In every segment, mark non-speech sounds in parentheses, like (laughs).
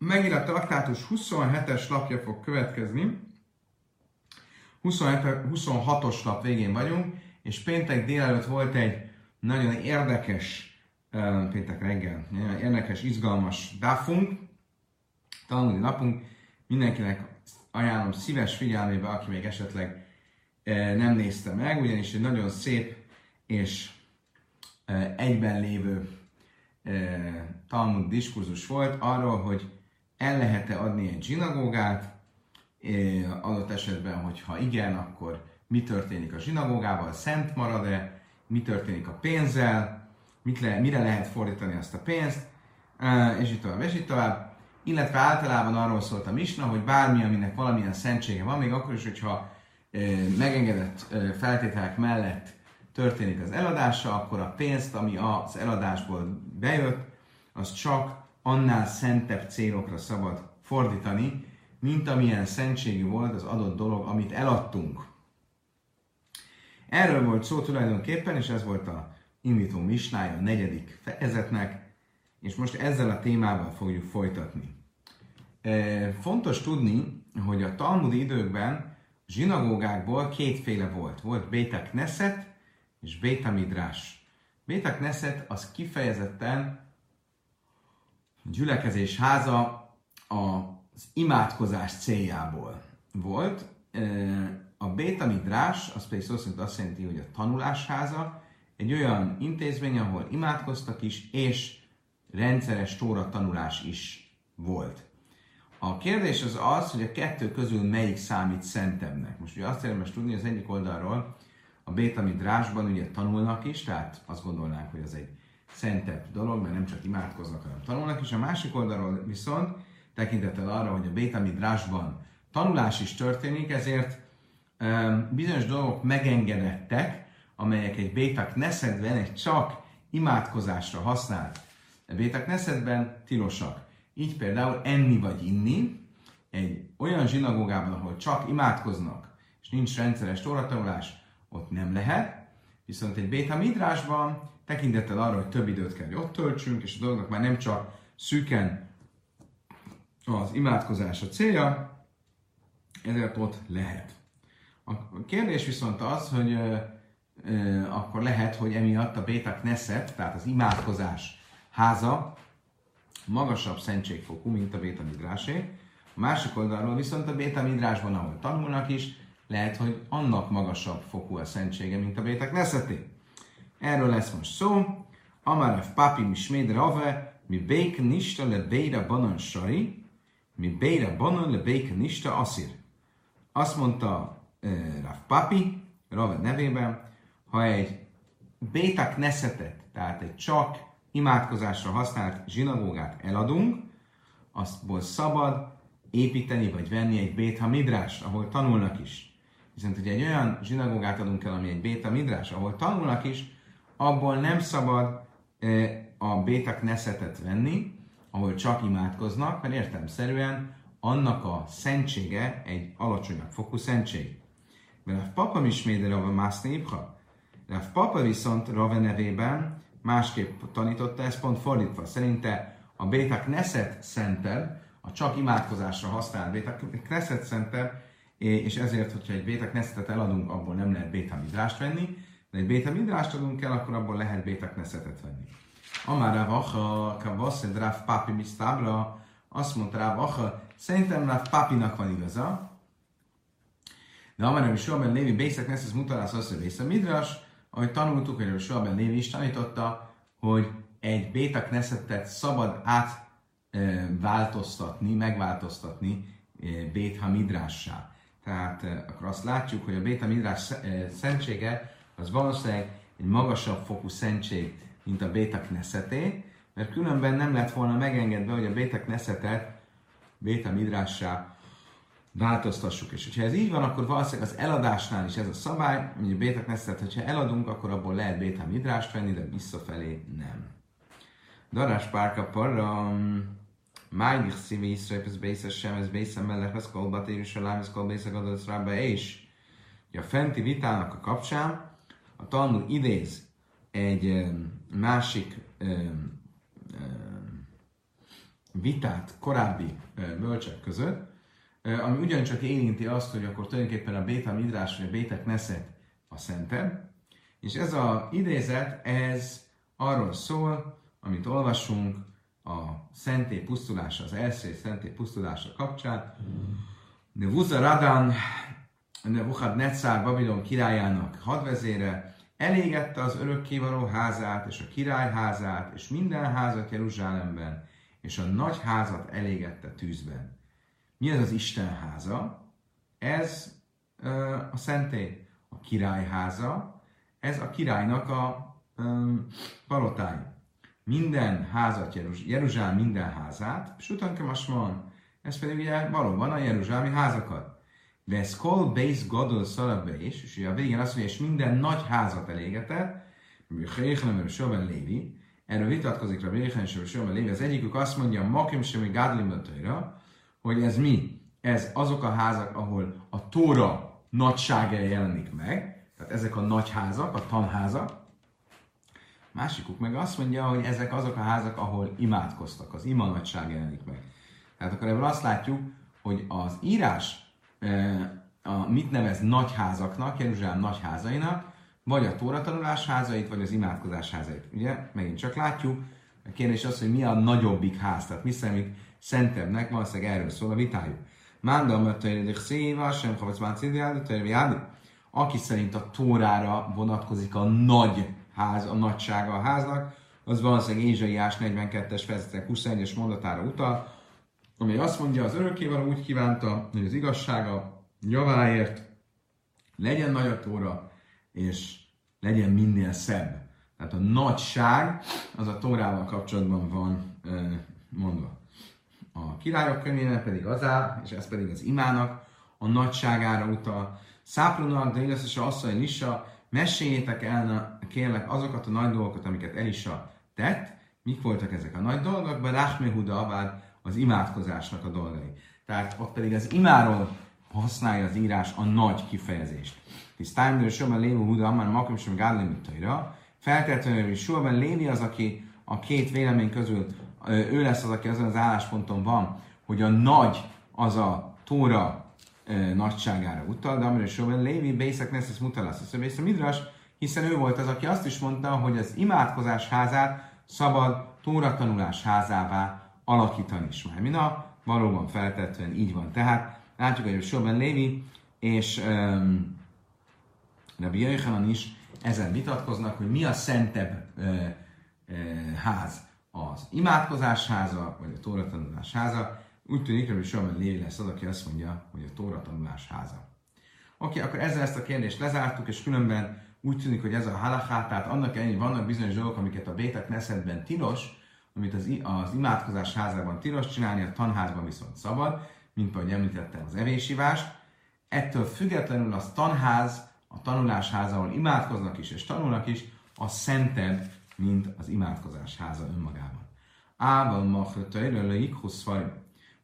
megint a traktátus 27-es lapja fog következni. 27, 26-os lap végén vagyunk, és péntek délelőtt volt egy nagyon érdekes, péntek reggel, nagyon érdekes, izgalmas dáfunk, tanulni napunk. Mindenkinek ajánlom szíves figyelmébe, aki még esetleg nem nézte meg, ugyanis egy nagyon szép és egyben lévő Talmud diskurzus volt arról, hogy el lehet-e adni egy zsinagógát, adott esetben, hogyha igen, akkor mi történik a zsinagógával, szent marad-e, mi történik a pénzzel, mit le, mire lehet fordítani azt a pénzt, és így tovább, és így tovább. Illetve általában arról szólt a Misna, hogy bármi, aminek valamilyen szentsége van, még akkor is, hogyha megengedett feltételek mellett történik az eladása, akkor a pénzt, ami az eladásból bejött, az csak annál szentebb célokra szabad fordítani, mint amilyen szentségű volt az adott dolog, amit eladtunk. Erről volt szó tulajdonképpen, és ez volt a indító misnája a negyedik fejezetnek, és most ezzel a témával fogjuk folytatni. E, fontos tudni, hogy a Talmud időkben zsinagógákból kétféle volt. Volt Béta Knesset és Béta Midrás. Béta Knesset az kifejezetten gyülekezés háza az imádkozás céljából volt. A Béta Midrás, az pedig szó szerint azt jelenti, hogy a tanulásháza, egy olyan intézmény, ahol imádkoztak is, és rendszeres tóra tanulás is volt. A kérdés az az, hogy a kettő közül melyik számít szentebbnek. Most ugye azt érdemes tudni, az egyik oldalról a Béta Midrásban ugye tanulnak is, tehát azt gondolnánk, hogy az egy szentebb dolog, mert nem csak imádkoznak, hanem tanulnak, és a másik oldalról viszont tekintettel arra, hogy a Béta Midrásban tanulás is történik, ezért um, bizonyos dolgok megengedettek, amelyek egy Béta Knessetben egy csak imádkozásra használt. Béta Knessetben tilosak. Így például enni vagy inni egy olyan zsinagógában, ahol csak imádkoznak, és nincs rendszeres tóratanulás, ott nem lehet, viszont egy Béta Midrásban tekintettel arra, hogy több időt kell, hogy ott töltsünk, és a dolognak már nem csak szűken az imádkozás a célja, ezért ott lehet. A kérdés viszont az, hogy ö, ö, akkor lehet, hogy emiatt a Béta Knesset, tehát az imádkozás háza magasabb szentségfokú, mint a Béta Midrásé. A másik oldalról viszont a Béta Midrásban, ahol tanulnak is, lehet, hogy annak magasabb fokú a szentsége, mint a Béta Knesseté. Erről lesz most szó. Amarav papi mi sméd rave, mi bék nista le béra banan sari, mi béra banan le bék nista asir. Azt mondta uh, Rav Papi, Rave nevében, ha egy béta kneszetet, tehát egy csak imádkozásra használt zsinagógát eladunk, aztból szabad építeni vagy venni egy béta midrás, ahol tanulnak is. Viszont, hogy egy olyan zsinagógát adunk el, ami egy béta midrás, ahol tanulnak is, abból nem szabad a béta kneszetet venni, ahol csak imádkoznak, mert értelmszerűen annak a szentsége egy alacsonyabb fokú szentség. Mert a papa misméde rava mászni De a papa viszont rave nevében másképp tanította, ez pont fordítva. Szerinte a Béta Knesset Center, a csak imádkozásra használt Béta Knesset Center, és ezért, hogyha egy Béta Knessetet eladunk, abból nem lehet Béta Midrást venni, de egy Béta Midrást adunk el, akkor abból lehet Béta Knessetet venni. Amára vacha, kavaszed ráv papi misztábra, azt mondta rá vacha, szerintem ráv papinak van igaza, de amára is soha Lévi Bészek mutalász azt, hogy Bészek Midrás, ahogy tanultuk, hogy Soha Lévi is tanította, hogy egy Béta Knessetet szabad átváltoztatni, megváltoztatni Béta Midrássá. Tehát akkor azt látjuk, hogy a Béta Midrás szentsége az valószínűleg egy magasabb fokú szentség, mint a Béta Knesseté, mert különben nem lett volna megengedve, hogy a Béta Knessetet Béta Midrássá változtassuk. És hogyha ez így van, akkor valószínűleg az eladásnál is ez a szabály, hogy a bétak nesztet, hogyha eladunk, akkor abból lehet béta midrást venni, de visszafelé nem. Darás párka parra, Májnich szívi Iszrael, ez bészes sem, ez bészem mellett, ez kolbat, és a lám, ez kolbészek adott rába, és a fenti vitának a kapcsán a Talmud idéz egy másik vitát korábbi bölcsek között, ami ugyancsak érinti azt, hogy akkor tulajdonképpen a Béta Midrás vagy a Béta Knesset a szentebb. És ez az idézet, ez arról szól, amit olvasunk a szenté pusztulása, az első szenté pusztulása kapcsán. Nevuza Radan, Nebuchadnezzar Babilon királyának hadvezére elégette az örökkévaló házát és a királyházát és minden házat Jeruzsálemben, és a nagy házat elégette tűzben. Mi ez az Isten háza? Ez ö, a szentély, a királyháza, ez a királynak a palotája. Minden házat, Jeruz- Jeruzsálem minden házát, és utána van, ez pedig ugye valóban a Jeruzsálemi házakat. De ez kol base godol szalabbe is, és ugye a végén azt mondja, és minden nagy házat elégetett, Héchlem Soben Lévi, erről vitatkozik a Héchlem Soben Lévi, az egyikük azt mondja, Makim Semi Gadlim hogy ez mi? Ez azok a házak, ahol a Tóra nagysága jelenik meg, tehát ezek a nagy házak, a tanházak, Másikuk meg azt mondja, hogy ezek azok a házak, ahol imádkoztak, az ima nagyság jelenik meg. Tehát akkor ebből azt látjuk, hogy az írás a, mit nevez nagy házaknak, Jeruzsálem nagy házainak, vagy a tóratanulás házait, vagy az imádkozás házait. Ugye, megint csak látjuk, a kérdés az, hogy mi a nagyobbik ház, tehát mi számít szentebbnek, valószínűleg erről szól a vitájuk. Mándam, mert törvédik széva, sem havac már aki szerint a tórára vonatkozik a nagy ház, a nagysága a háznak, az valószínűleg Ézsaiás 42-es fejezetek 21-es mondatára utal, ami azt mondja, az örökkévaló úgy kívánta, hogy az igazsága javáért legyen nagy a tóra, és legyen minél szebb. Tehát a nagyság az a tórával kapcsolatban van mondva. A királyok könyvében pedig az áll, és ez pedig az imának a nagyságára utal. Száprónak, de illetve se asszony Lisa, meséljétek el, kérlek, azokat a nagy dolgokat, amiket Elisa tett, mik voltak ezek a nagy dolgok, be Huda Abád az imádkozásnak a dolgai. Tehát ott pedig az imáról használja az írás a nagy kifejezést. Hisz Tájmdő Sőben Lévi Huda, már Makom sem Gádlimitaira, feltétlenül hogy Sőben Lévi az, aki a két vélemény közül ő lesz az, aki azon az állásponton van, hogy a nagy az a Tóra nagyságára utal, de amire Sőben Lévi Bészek Neszesz Mutalász, a Midras, hiszen ő volt az, aki azt is mondta, hogy az imádkozás házát szabad Tóra tanulás házává alakítani is. Mina valóban feltetően így van. Tehát látjuk, hogy Sorban Lévi és um, Rabbi Jöjjhanan is ezen vitatkoznak, hogy mi a szentebb uh, uh, ház. Az imádkozás háza, vagy a tóratanulás háza. Úgy tűnik, hogy Sorban Lévi lesz az, aki azt mondja, hogy a tóratanulás háza. Oké, okay, akkor ezzel ezt a kérdést lezártuk, és különben úgy tűnik, hogy ez a halachát, tehát annak ellenére vannak bizonyos dolgok, amiket a Bétek Neszetben tilos, amit az, az imádkozás házában tilos csinálni, a tanházban viszont szabad, mint ahogy említettem az evésivást. Ettől függetlenül az tanház, a tanulásház, ahol imádkoznak is és tanulnak is, a szentebb, mint az imádkozás háza önmagában. Ával machlötöjről ikhuszfari.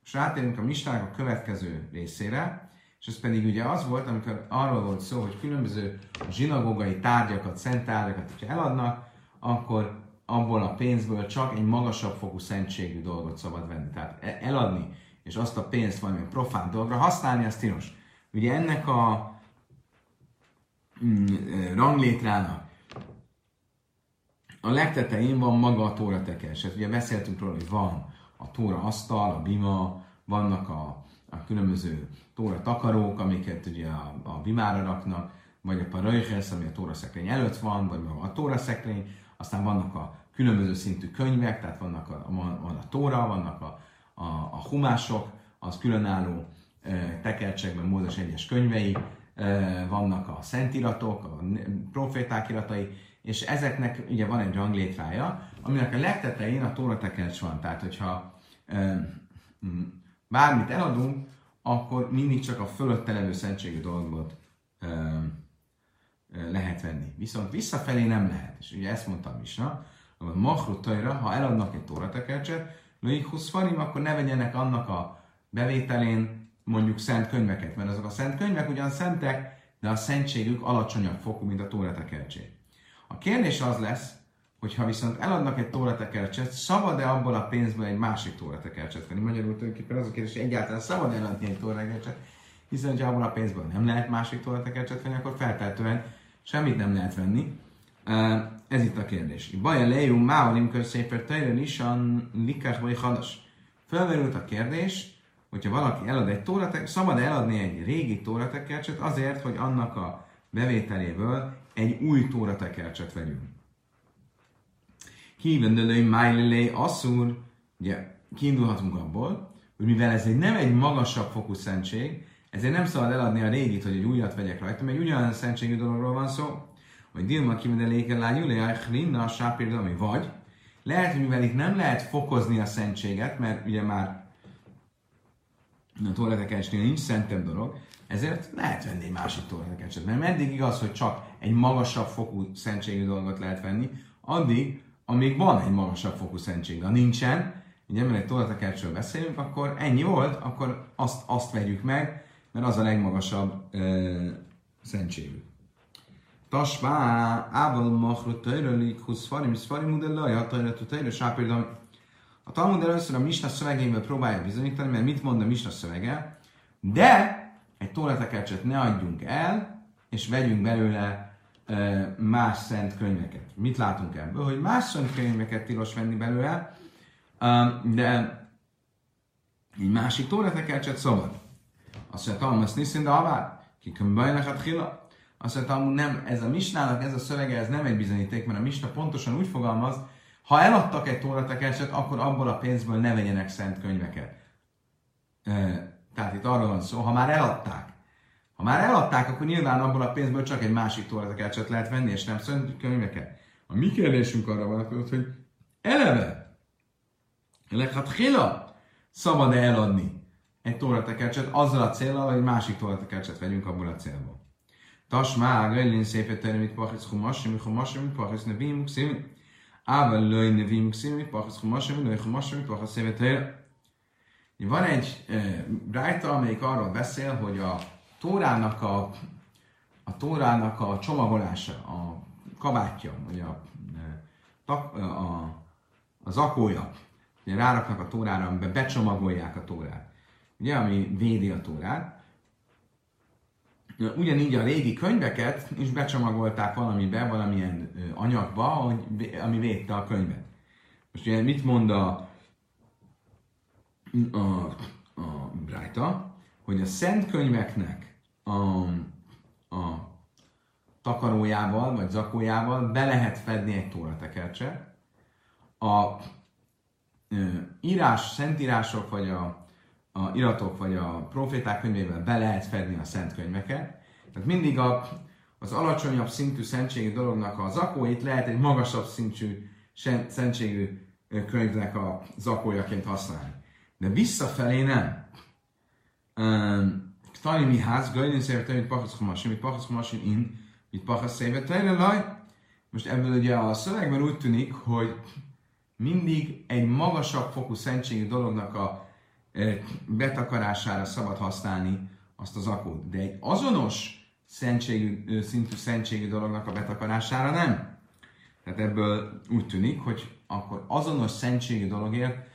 Most rátérünk a misták a következő részére, és ez pedig ugye az volt, amikor arról volt szó, hogy különböző zsinagógai tárgyakat, szent tárgyakat, hogyha eladnak, akkor abból a pénzből csak egy magasabb fokú szentségű dolgot szabad venni. Tehát e- eladni, és azt a pénzt valamilyen profán dolgra használni, az tilos. Ugye ennek a mm, e, ranglétrának a legtetején van maga a tóra tekers. Hát ugye beszéltünk róla, hogy van a tóra asztal, a bima, vannak a, a különböző tóra takarók, amiket ugye a, a bimára raknak, vagy a parajhez, ami a tóra szekrény előtt van, vagy a tóra szekrény, aztán vannak a különböző szintű könyvek, tehát vannak a, van a Tóra, vannak a, a, a humások, az különálló e, tekercsekben Mózes egyes könyvei, e, vannak a szentiratok, a proféták iratai, és ezeknek ugye van egy ranglétrája, aminek a legtetején a Tóra tekercs van. Tehát, hogyha e, bármit eladunk, akkor mindig csak a fölötte levő szentségű dolgot e, lehet venni. Viszont visszafelé nem lehet. És ugye ezt mondtam is, na? A mahrutajra, ha eladnak egy tóratekercset, lőjük 20 farim, akkor ne vegyenek annak a bevételén mondjuk szent könyveket, mert azok a szent könyvek ugyan szentek, de a szentségük alacsonyabb fokú, mint a tóratekercsé. A kérdés az lesz, hogyha viszont eladnak egy tóratekercset, szabad-e abból a pénzből egy másik tóratekercset venni? Magyarul tulajdonképpen az a kérdés, hogy egyáltalán szabad eladni egy tóratekercset, hiszen ha abból a pénzből nem lehet másik tóratekercset venni, akkor feltétlenül semmit nem lehet venni. Ez itt a kérdés. Baja lejú máolim közszéper tejren is likás vagy hadas. Felmerült a kérdés, hogyha valaki elad egy tóratek, szabad eladni egy régi tóratekercset azért, hogy annak a bevételéből egy új tóratekercset vegyünk. Kívendelői májlelé asszúr, ugye kiindulhatunk abból, hogy mivel ez egy nem egy magasabb fokú szentség, ezért nem szabad eladni a régit, hogy egy újat vegyek rajta, mert ugyanolyan szentségű dologról van szó, hogy Dilma kimendeléke lá Julia Rinna a sápirdalmi, vagy lehet, hogy mivel itt nem lehet fokozni a szentséget, mert ugye már a toaletekecsnél nincs szentebb dolog, ezért lehet venni egy másik toaletekecset. Mert meddig igaz, hogy csak egy magasabb fokú szentségű dolgot lehet venni, addig, amíg van egy magasabb fokú szentség. Ha nincsen, ugye mert egy toaletekercsről beszélünk, akkor ennyi volt, akkor azt, azt vegyük meg, mert az a legmagasabb ö, szentségű. Tasvá, ával machru tajralik, husz farim, szfarim, udellaj, a tajratu tajra, sápérdam. A Talmud először a Misna szövegével próbálja bizonyítani, mert mit mond a Misna szövege, de egy tóletekercset ne adjunk el, és vegyünk belőle más szent könyveket. Mit látunk ebből? Hogy más szent könyveket tilos venni belőle, de egy másik tóletekercset szabad. Azt mondja, Talmud, azt niszin, de avár, kikömbajnak a hila. Azt mondja, nem, ez a misnának, ez a szövege, ez nem egy bizonyíték, mert a misna pontosan úgy fogalmaz, ha eladtak egy tóratekercset, akkor abból a pénzből ne vegyenek szent könyveket. Tehát itt arról van szó, ha már eladták, ha már eladták, akkor nyilván abból a pénzből csak egy másik tóratekercset lehet venni, és nem szent könyveket. A mi kérdésünk arra van, hogy eleve, hát hila, szabad-e eladni egy tóratekercset azzal a célral, hogy másik tóratekercset vegyünk abból a célból. Tasmá, gajlin szépet terem, mit pachis chumasim, mit pachis nevim, xim, ával löj nevim, mit pachis chumasim, löj chumasim, mit pachis szépet. Van egy e, brájta, amelyik arról beszél, hogy a tórának a, a tórának a csomagolása, a kabátja, vagy a, a, a, a zakója, ugye ráraknak a tórára, amiben becsomagolják a tórát, ugye, ami védi a tórát, Ugyanígy a régi könyveket is becsomagolták valamibe, valamilyen anyagba, hogy, ami védte a könyvet. Most ugye mit mond a, a, a Brájta, hogy a szent könyveknek a, a takarójával, vagy zakójával be lehet fedni egy tóratekercset. A e, írás, szentírások, vagy a a iratok vagy a proféták könyvével be lehet fedni a szent könyveket. Tehát mindig a, az alacsonyabb szintű szentségi dolognak a zakóit lehet egy magasabb szintű szentségű könyvnek a zakójaként használni. De visszafelé nem. Tani mi ház, gajlin szévet, mit pachasz homasim, mit pachasz homasim in, mit pachasz szévet, laj. Most ebből ugye a szövegben úgy tűnik, hogy mindig egy magasabb fokú szentségi dolognak a betakarására szabad használni azt az akut. De egy azonos szentségű, szintű szentségű dolognak a betakarására nem. Tehát ebből úgy tűnik, hogy akkor azonos szentségű dologért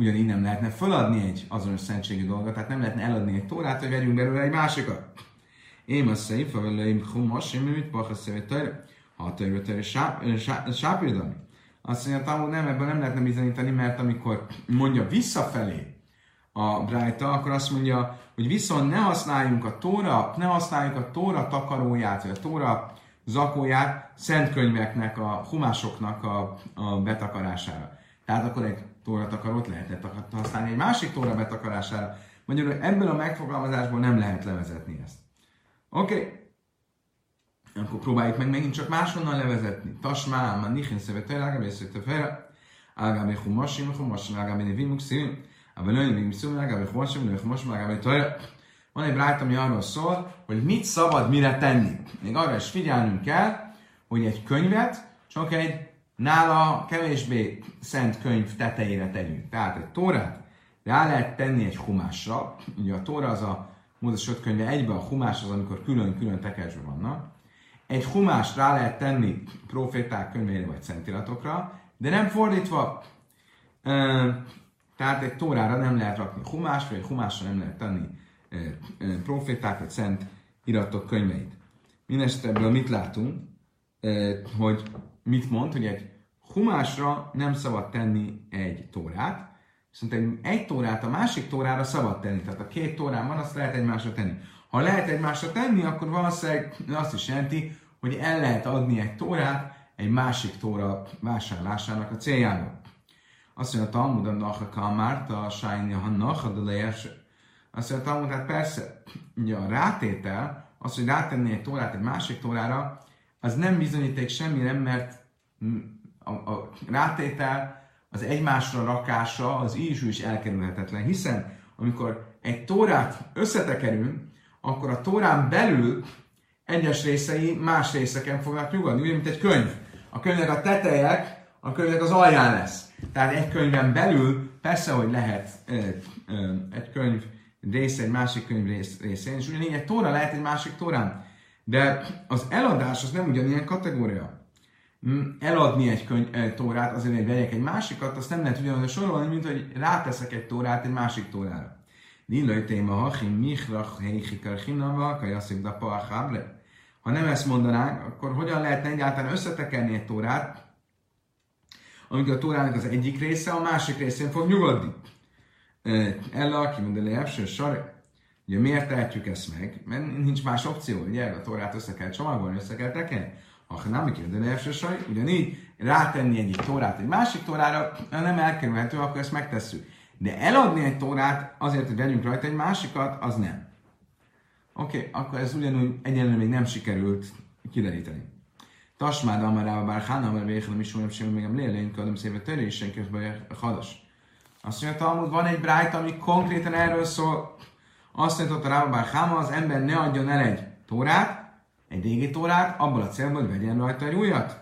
ugyanígy nem lehetne feladni egy azonos szentségű dolgot, tehát nem lehetne eladni egy tórát, hogy vegyünk belőle egy másikat. Én a szép, ha veleim humas, én mit pachasz ha a törve sápirdani. Azt mondja, nem, ebből nem lehetne bizonyítani, mert amikor mondja visszafelé, a Brájta, akkor azt mondja, hogy viszont ne használjunk a tóra, ne használjuk a tóra takaróját, vagy a tóra zakóját szent a humásoknak a, a betakarására. Tehát akkor egy tóra takarót lehetett használni egy másik tóra betakarására. Magyarul ebből a megfogalmazásból nem lehet levezetni ezt. Oké, okay. akkor próbáljuk meg megint csak máshonnan levezetni. Tasmá, ma nichen szevetel, ágábé szöjtefel, ágábé humasim, humasim, ágábé nevimuk szívim, ágábé lőnyi mixum, ágábé humasim, lőnyi humasim, ágábé tojra. Van egy brájt, ami arról szól, hogy mit szabad mire tenni. Még arra is figyelnünk kell, hogy egy könyvet csak egy nála kevésbé szent könyv tetejére tegyünk. Tehát egy tórát rá lehet tenni egy humásra. Ugye a tóra az a Mózes öt könyve egybe, a humás az, amikor külön-külön tekercsben vannak. egy humást rá lehet tenni proféták könyvére vagy szentiratokra, de nem fordítva. Tehát egy tórára nem lehet rakni humást, vagy egy humásra nem lehet tenni proféták vagy szent iratok könyveit. Mindenesetre ebből mit látunk? Hogy mit mond, hogy egy humásra nem szabad tenni egy tórát, viszont egy, egy tórát a másik tórára szabad tenni. Tehát a két tórán van, azt lehet egymásra tenni. Ha lehet egymásra tenni, akkor valószínűleg azt is jelenti, hogy el lehet adni egy tórát egy másik tóra vásárlásának a céljából. Azt mondja, a Talmud a Nacha Kamárt, a Sájni a Nacha de Azt mondja, a Talmud, hát persze, ugye a rátétel, az, hogy rátenni egy tórát egy másik tórára, az nem bizonyíték semmire, mert a, a rátétel, az egymásra rakása, az így is elkerülhetetlen, hiszen amikor egy tórát összetekerünk, akkor a tórán belül egyes részei más részeken fognak nyugodni, ugye, mint egy könyv. A könyvnek a teteje, a könyvnek az alján lesz. Tehát egy könyven belül persze, hogy lehet ö, ö, egy könyv része egy másik könyv rész, részén, és ugyanígy egy tóra lehet egy másik tórán. De az eladás az nem ugyanilyen kategória. Mm, eladni egy könyv, egy tórát azért, hogy vegyek egy másikat, azt nem lehet ugyanolyan sorolni, mint hogy ráteszek egy tórát egy másik tórára. Lilaj téma hachim michrach heichikar hinava, kajaszik da pahable. Ha nem ezt mondanánk, akkor hogyan lehetne egyáltalán összetekerni egy tórát, amikor a tórának az egyik része a másik részén fog nyugodni. Ella, aki mondja, le első sar, ugye miért tehetjük ezt meg? Mert nincs más opció, ugye a tórát össze kell csomagolni, össze kell tekerni. Ha nem kérde első saj, ugyanígy rátenni egyik tórát egy másik tórára, nem elkerülhető, akkor ezt megtesszük. De eladni egy tórát azért, hogy vegyünk rajta egy másikat, az nem. Oké, okay, akkor ez ugyanúgy egyenlően még nem sikerült kideríteni. Tasmád amarába bár hána, mert végül is olyan sem még lélén, ködöm szépen törésen közben hadas. Azt mondja, Talmud, van egy brájt, ami konkrétan erről szól. Azt mondta Rába bár Háma, az ember ne adjon el egy tórát, egy régi tórát, abból a célból, hogy vegyen rajta egy újat.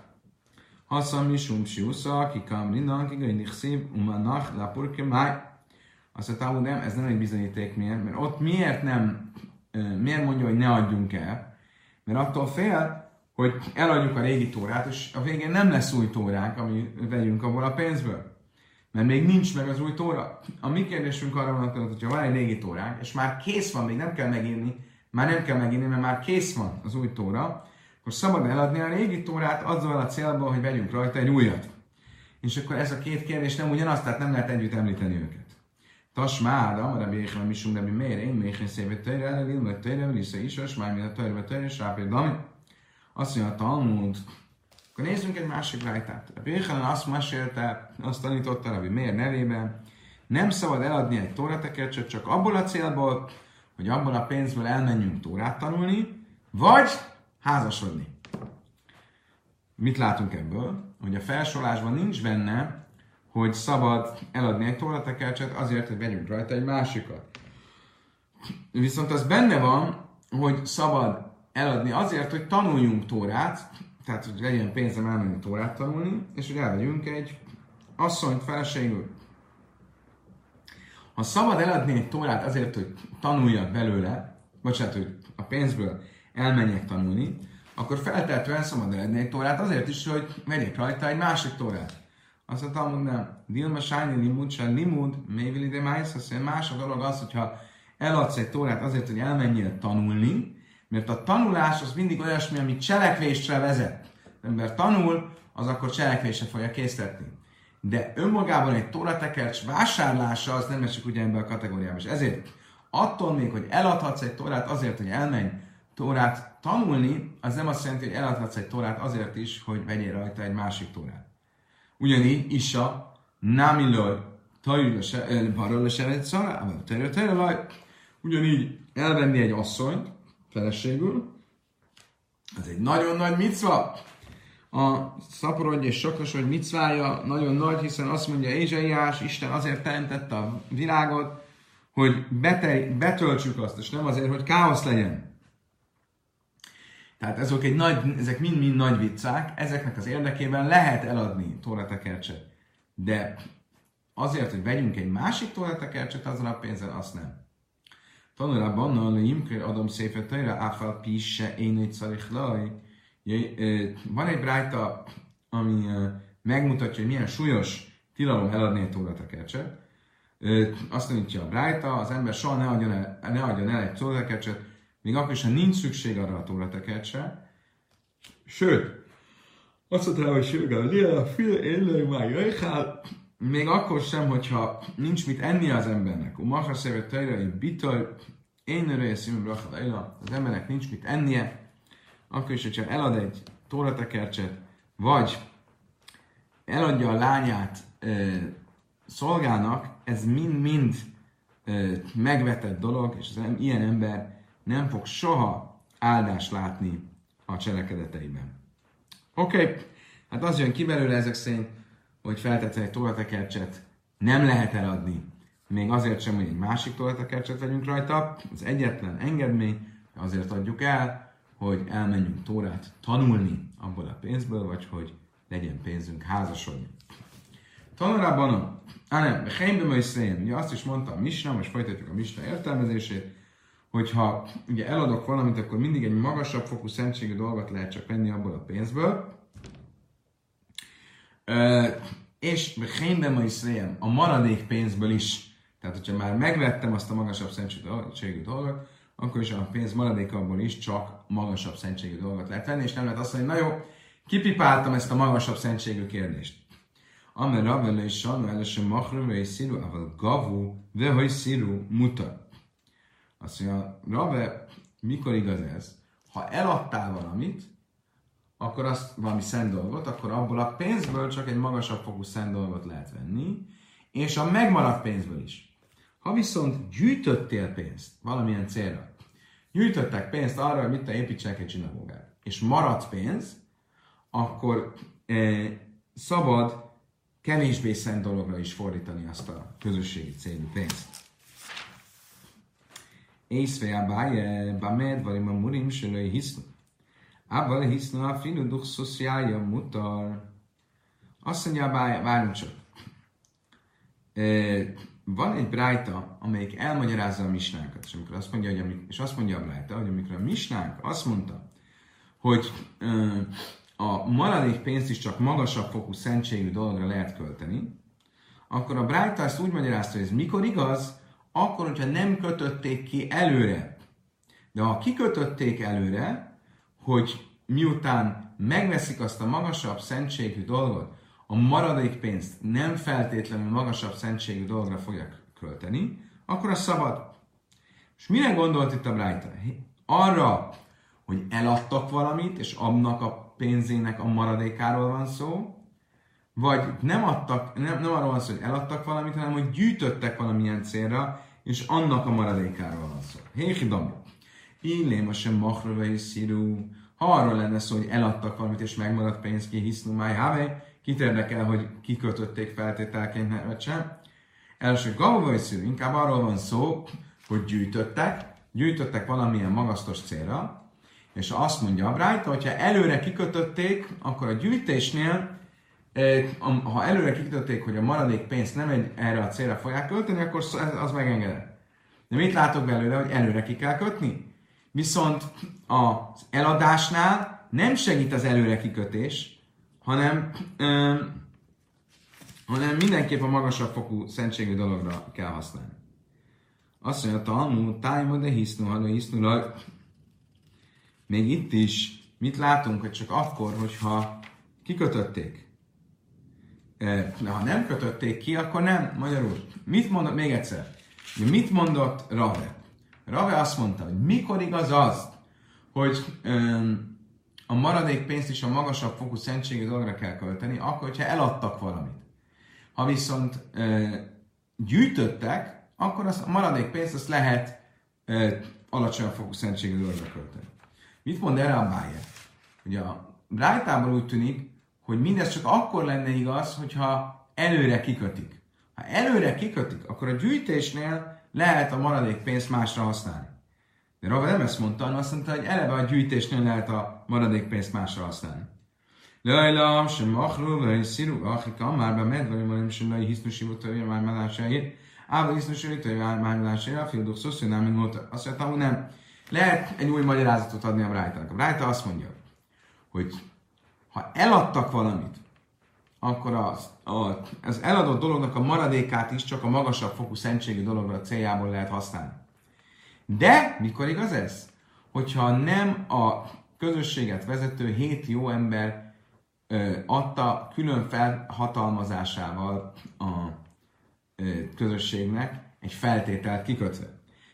Haszam misum siusza, kikam rindan, kigainik szív, umanach, lapurke máj. Azt mondta, hogy nem, ez nem egy bizonyíték miért, mert ott miért nem, miért mondja, hogy ne adjunk el? Mert attól fél, hogy eladjuk a régi tórát, és a végén nem lesz új tóránk, ami vegyünk abból a pénzből. Mert még nincs meg az új tóra. A mi kérdésünk arra van, hogy van egy régi tóránk, és már kész van, még nem kell megírni, már nem kell megírni, mert már kész van az új tóra, akkor szabad eladni a régi tórát azzal a célból, hogy vegyünk rajta egy újat. És akkor ez a két kérdés nem ugyanaz, tehát nem lehet együtt említeni őket. Tasmáda, amara béhre misum de miért én méhre széve tőre, elevil, meg tőre, vissza is, és már mint a tőre, tőre, és dami. Azt mondja a Talmud, akkor nézzünk egy másik rájtát. A Béhelen azt mesélte, azt tanította Rabbi miért nevében, nem szabad eladni egy tóratekercset csak abból a célból, hogy abból a pénzből elmenjünk tórát tanulni, vagy házasodni. Mit látunk ebből? Hogy a felsorolásban nincs benne, hogy szabad eladni egy tóratekercset azért, hogy vegyünk rajta egy másikat. Viszont az benne van, hogy szabad eladni azért, hogy tanuljunk tórát, tehát hogy legyen pénzem elmenni tórát tanulni, és hogy elvegyünk egy asszonyt, feleségül. Ha szabad eladni egy tórát azért, hogy tanuljak belőle, bocsánat, hogy a pénzből elmenjek tanulni, akkor feltétlenül szabad eladni egy tórát azért is, hogy vegyek rajta egy másik tórát. Azt a Talmud nem. Dilma sájni limud, se limud, mévili de májsz, azt mondja, más a dolog az, hogyha eladsz egy tórát azért, hogy elmenjél tanulni, mert a tanulás az mindig olyasmi, ami cselekvésre vezet. Ember tanul, az akkor cselekvésre fogja készíteni de önmagában egy tóratekercs vásárlása az nem esik ugye ebbe a kategóriába. És ezért attól még, hogy eladhatsz egy tórát azért, hogy elmenj tórát tanulni, az nem azt jelenti, hogy eladhatsz egy tórát azért is, hogy vegyél rajta egy másik tórát. Ugyanígy Isa, Námiloj, Tajul se szará, ugyanígy elvenni egy asszonyt feleségül, az egy nagyon nagy micva, a szaporodj és sokasodj micvája nagyon nagy, hiszen azt mondja Ézsaiás, Isten azért teremtette a világot, hogy bete, betöltsük azt, és nem azért, hogy káosz legyen. Tehát ezek, egy nagy, ezek mind-mind nagy viccák, ezeknek az érdekében lehet eladni tóratekercset. De azért, hogy vegyünk egy másik tóratekercset azzal a pénzzel, azt nem. Tanulában, a imkör adom szépen tőle, áfal pisse, én egy szarich laj, Van egy brájta, ami megmutatja, hogy milyen súlyos tilalom eladni egy tóratekercset. Azt mondja a brájta, az ember soha ne adjon el, ne adjon el egy tóratekercset, még akkor is, ha nincs szükség arra a tóratekercse. Sőt, azt mondta, hogy sőgál, a fil élő már még akkor sem, hogyha nincs mit enni az embernek. Umaha szeret tejre, bitoj, én öröje szívem az embernek nincs mit ennie, akkor is, hogyha elad egy tóratekercset, vagy eladja a lányát e, szolgának, ez mind-mind e, megvetett dolog, és az ilyen ember nem fog soha áldást látni a cselekedeteiben. Oké, okay. hát az jön ki belőle ezek szerint, hogy feltétlenül egy tóratekercset nem lehet eladni, még azért sem, hogy egy másik tóratekercset vegyünk rajta, az egyetlen engedmény, azért adjuk el, hogy elmenjünk Tórát tanulni abból a pénzből, vagy hogy legyen pénzünk házasodni. Tanulában, á nem, Heimbe ugye azt is mondta a Misna, most folytatjuk a Misna értelmezését, hogyha ugye eladok valamit, akkor mindig egy magasabb fokú szentségű dolgot lehet csak venni abból a pénzből. És Heimbe Möjszén, a maradék pénzből is, tehát hogyha már megvettem azt a magasabb szentségű dolgot, akkor is a pénz maradékából is csak magasabb szentségű dolgot lehet venni, és nem lehet azt mondani, na jó, kipipáltam ezt a magasabb szentségű kérdést. Amer Rabbele és Sanu először Machru és Sziru, aval Gavu, hogy Sziru muta. Azt mondja, Rabbe, mikor igaz ez? Ha eladtál valamit, akkor azt valami szent dolgot, akkor abból a pénzből csak egy magasabb fokú szent dolgot lehet venni, és a megmaradt pénzből is. Ha viszont gyűjtöttél pénzt valamilyen célra, gyűjtöttek pénzt arra, hogy mit te építsenek egy zsinagógát, és maradt pénz, akkor e, szabad kevésbé szent dologra is fordítani azt a közösségi célú pénzt. észve a báje, bamed, vagy a murim, sölői Abban hisznu a finu duxoszjája mutar. Azt mondja várjunk csak. Van egy brájta, amelyik elmagyarázza a misnákat, és, amikor azt mondja, hogy amik, és azt mondja a brájta, hogy amikor a misnánk azt mondta, hogy a maradék pénzt is csak magasabb fokú szentségű dologra lehet költeni, akkor a brájta ezt úgy magyarázta, hogy ez mikor igaz, akkor, hogyha nem kötötték ki előre. De ha kikötötték előre, hogy miután megveszik azt a magasabb szentségű dolgot, a maradék pénzt nem feltétlenül magasabb szentségű dologra fogják költeni, akkor az szabad. És mire gondolt itt a Brájta? Arra, hogy eladtak valamit, és annak a pénzének a maradékáról van szó, vagy nem adtak, nem, nem arról van szó, hogy eladtak valamit, hanem hogy gyűjtöttek valamilyen célra, és annak a maradékáról van szó. Héhi Dami. Illém a sem machrove és szirú. Ha arról lenne szó, hogy eladtak valamit, és megmaradt pénz ki, hisznú máj Kit érdekel, hogy kikötötték feltételként, vagy sem. Első gavavajszű, inkább arról van szó, hogy gyűjtöttek, gyűjtöttek valamilyen magasztos célra, és azt mondja a Brájta, hogyha előre kikötötték, akkor a gyűjtésnél, ha előre kikötötték, hogy a maradék pénzt nem egy, erre a célra fogják költeni, akkor az megengedett. De mit látok belőle, hogy előre ki kell kötni? Viszont az eladásnál nem segít az előre kikötés, hanem, um, hanem mindenképp a magasabb fokú szentségű dologra kell használni. Azt mondja, Talmud, tájma de hisznú, ha hisznú, még itt is mit látunk, hogy csak akkor, hogyha kikötötték. De ha nem kötötték ki, akkor nem. Magyarul, mit mondott, még egyszer, mit mondott Rave? Rave azt mondta, hogy mikor igaz az, hogy um, a maradék pénzt is a magasabb fokú szentségi dologra kell költeni, akkor, hogyha eladtak valamit. Ha viszont e, gyűjtöttek, akkor az, a maradék pénzt azt lehet e, alacsonyabb fokú szentségi dologra költeni. Mit mond erre a Bayer? Ugye a Brájtában úgy tűnik, hogy mindez csak akkor lenne igaz, hogyha előre kikötik. Ha előre kikötik, akkor a gyűjtésnél lehet a maradék pénzt másra használni. De Rava nem ezt mondta, hanem azt mondta, hogy eleve a gyűjtésnél lehet a maradék pénzt másra használni. Lajla, sem machru, vagy sziru, achika, már be med, vagy mondom, sem laj hisznusívó hogy már melásáért. Ába hisznusívó hogy már melásáért, a fildok szoszó, nem, mint mondta. Azt mondta, hogy nem. Lehet egy új magyarázatot adni a Brájtának. A Brájta azt mondja, hogy ha eladtak valamit, akkor az, az eladott dolognak a maradékát is csak a magasabb fokú szentségi dologra céljából lehet használni. De mikor igaz ez? Hogyha nem a közösséget vezető hét jó ember ö, adta külön felhatalmazásával a ö, közösségnek egy feltételt kikötve.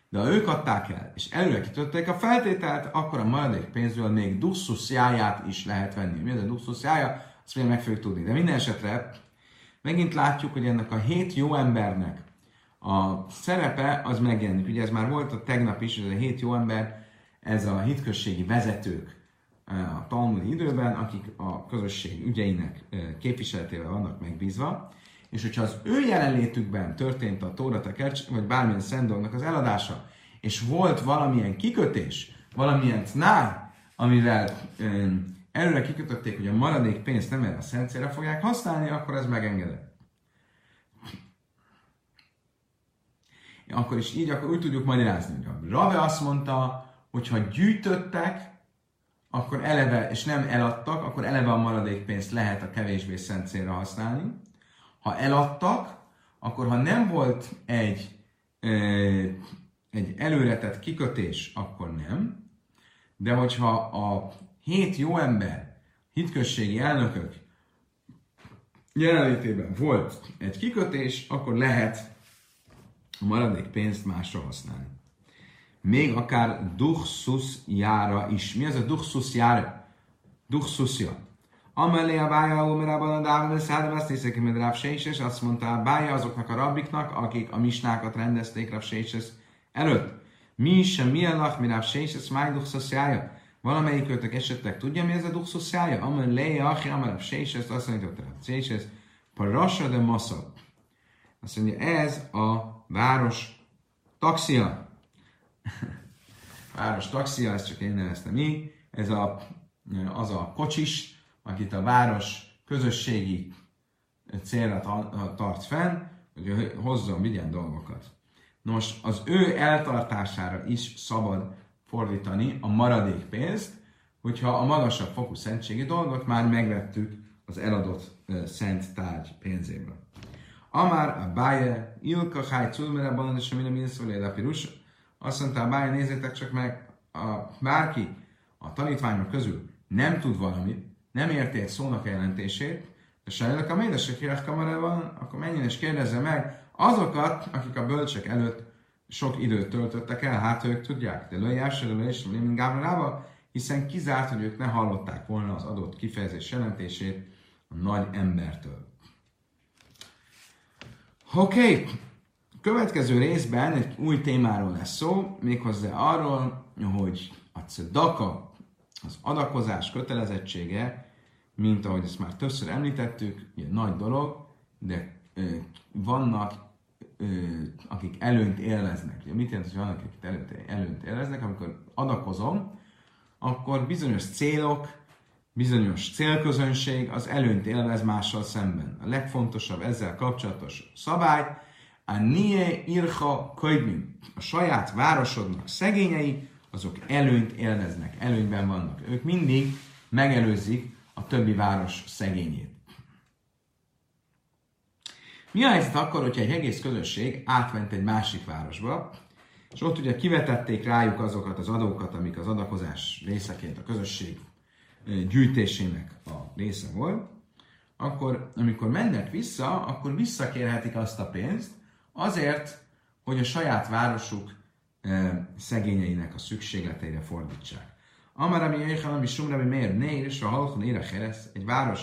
De ha ők adták el, és előre kitötték a feltételt, akkor a maradék pénzből még dusszuszjáját is lehet venni. Mi ez a dusszuszjája? Azt még meg fogjuk tudni. De minden esetre megint látjuk, hogy ennek a hét jó embernek a szerepe az megjelenik. Ugye ez már volt a tegnap is, ez a hét jó ember, ez a hitközségi vezetők a talmudi időben, akik a közösség ügyeinek képviseletével vannak megbízva, és hogyha az ő jelenlétükben történt a Tóra vagy bármilyen szent az eladása, és volt valamilyen kikötés, valamilyen tnár, amivel előre kikötötték, hogy a maradék pénzt nem erre a szent fogják használni, akkor ez megengedett. Akkor is így, akkor úgy tudjuk magyarázni, hogy a Rave azt mondta, hogy ha gyűjtöttek, akkor eleve, és nem eladtak, akkor eleve a maradék pénzt lehet a kevésbé szent célra használni. Ha eladtak, akkor ha nem volt egy, egy előretett kikötés, akkor nem. De hogyha a hét jó ember, hitközségi elnökök jelenlétében volt egy kikötés, akkor lehet a maradék pénzt másra használni. Még akár duchsus jára is. Mi az a duchsus jára? Duchsusja. Amelé a bája, omerában a dávon, és hádom azt hiszek, hogy Ráv és azt mondta a bája azoknak a rabiknak, akik a misnákat rendezték Ráv előtt. Mi is sem milyen lach, mi Ráv Seises, máj duchsusjája. Valamelyik őtök esetleg tudja, mi ez a duchsusjája? Amelé, achi, amarav Seises, azt mondja, hogy Seises, parasa de massa. Azt mondja, ez a város taxia. (laughs) város taxia, ezt csak én neveztem így. Ez a, az a kocsis, akit a város közösségi célra tart fenn, hogy hozzon, vigyen dolgokat. Nos, az ő eltartására is szabad fordítani a maradék pénzt, hogyha a magasabb fokú szentségi dolgot már megvettük az eladott szent tárgy pénzéből. Amár a báje, Ilka Háj Culmere Balan és Amina Minszolé Pirus. Azt mondta a báje, nézzétek csak meg, a, bárki a tanítványok közül nem tud valamit, nem érti egy szónak jelentését, de sajnálok a médesek hírek kamerában, akkor menjen és kérdezze meg azokat, akik a bölcsek előtt sok időt töltöttek el, hát ők tudják, de lőjásra, és mint Gábrába, hiszen kizárt, hogy ők ne hallották volna az adott kifejezés jelentését a nagy embertől. Oké, okay. következő részben egy új témáról lesz szó, méghozzá arról, hogy a cedaka, az adakozás kötelezettsége, mint ahogy ezt már többször említettük, ugye nagy dolog, de vannak, akik előnyt élveznek. Ugye mit jelent, hogy vannak, akik előnyt, előnyt élveznek? Amikor adakozom, akkor bizonyos célok, bizonyos célközönség az előnyt élvez mással szemben. A legfontosabb ezzel kapcsolatos szabály, a nie irha könyvim, a saját városodnak szegényei, azok előnyt élveznek, előnyben vannak. Ők mindig megelőzik a többi város szegényét. Mi a helyzet akkor, hogyha egy egész közösség átment egy másik városba, és ott ugye kivetették rájuk azokat az adókat, amik az adakozás részeként a közösség gyűjtésének a része volt, akkor amikor mennek vissza, akkor visszakérhetik azt a pénzt azért, hogy a saját városuk szegényeinek a szükségleteire fordítsák. Amarami Jéhalami Sumrami Mér Nér és a Halkon Ére Heresz, egy város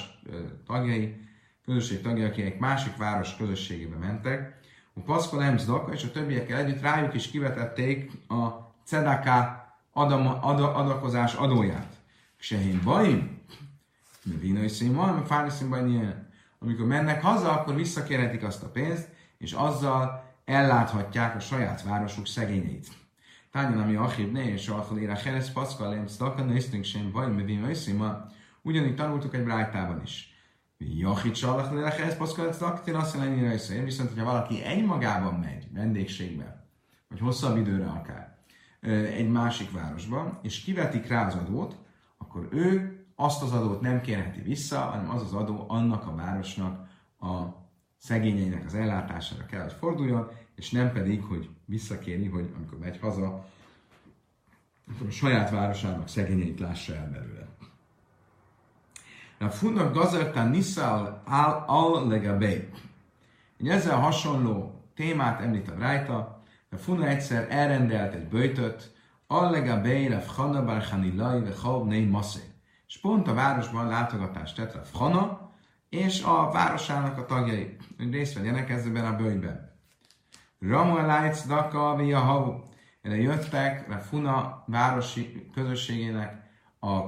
tagjai, közösség tagjai, akik másik város közösségébe mentek, a Paszkol Emzdaka és a többiekkel együtt rájuk is kivetették a Cedaká adam, ad, adakozás adóját. Sehén bajim, vínai színval, meg fári színban Amikor mennek haza, akkor visszakérhetik azt a pénzt, és azzal elláthatják a saját városuk szegényeit. Tányan, ami Achib és Alchal Ére Heres Paszka, Lém Sztaka, Néztünk Sem Bajim, meg vínai színmal. Ugyanígy tanultuk egy brájtában is. Jachit Salach Ére Heres Paszka, Sztaka, azt jelenti, viszont, hogyha valaki egymagában megy vendégségbe, vagy hosszabb időre akár, egy másik városba, és kivetik rá az adót, akkor ő azt az adót nem kérheti vissza, hanem az az adó annak a városnak a szegényeinek az ellátására kell, hogy forduljon, és nem pedig, hogy visszakéri, hogy amikor megy haza, akkor a saját városának szegényeit lássa el belőle. A funnak gazertán niszal al, al legabé. Egy ezzel hasonló témát említ a Brájta, a Funa egyszer elrendelt egy böjtöt, Allega Bejref Hana Barhani Lai ve Halb Nei Masse. És pont a városban látogatást tett a Hana, és a városának a tagjai, hogy részt vegyenek ezzel a bőjben. Ramu Elájc Daka Via Havu. Erre jöttek a Funa városi közösségének a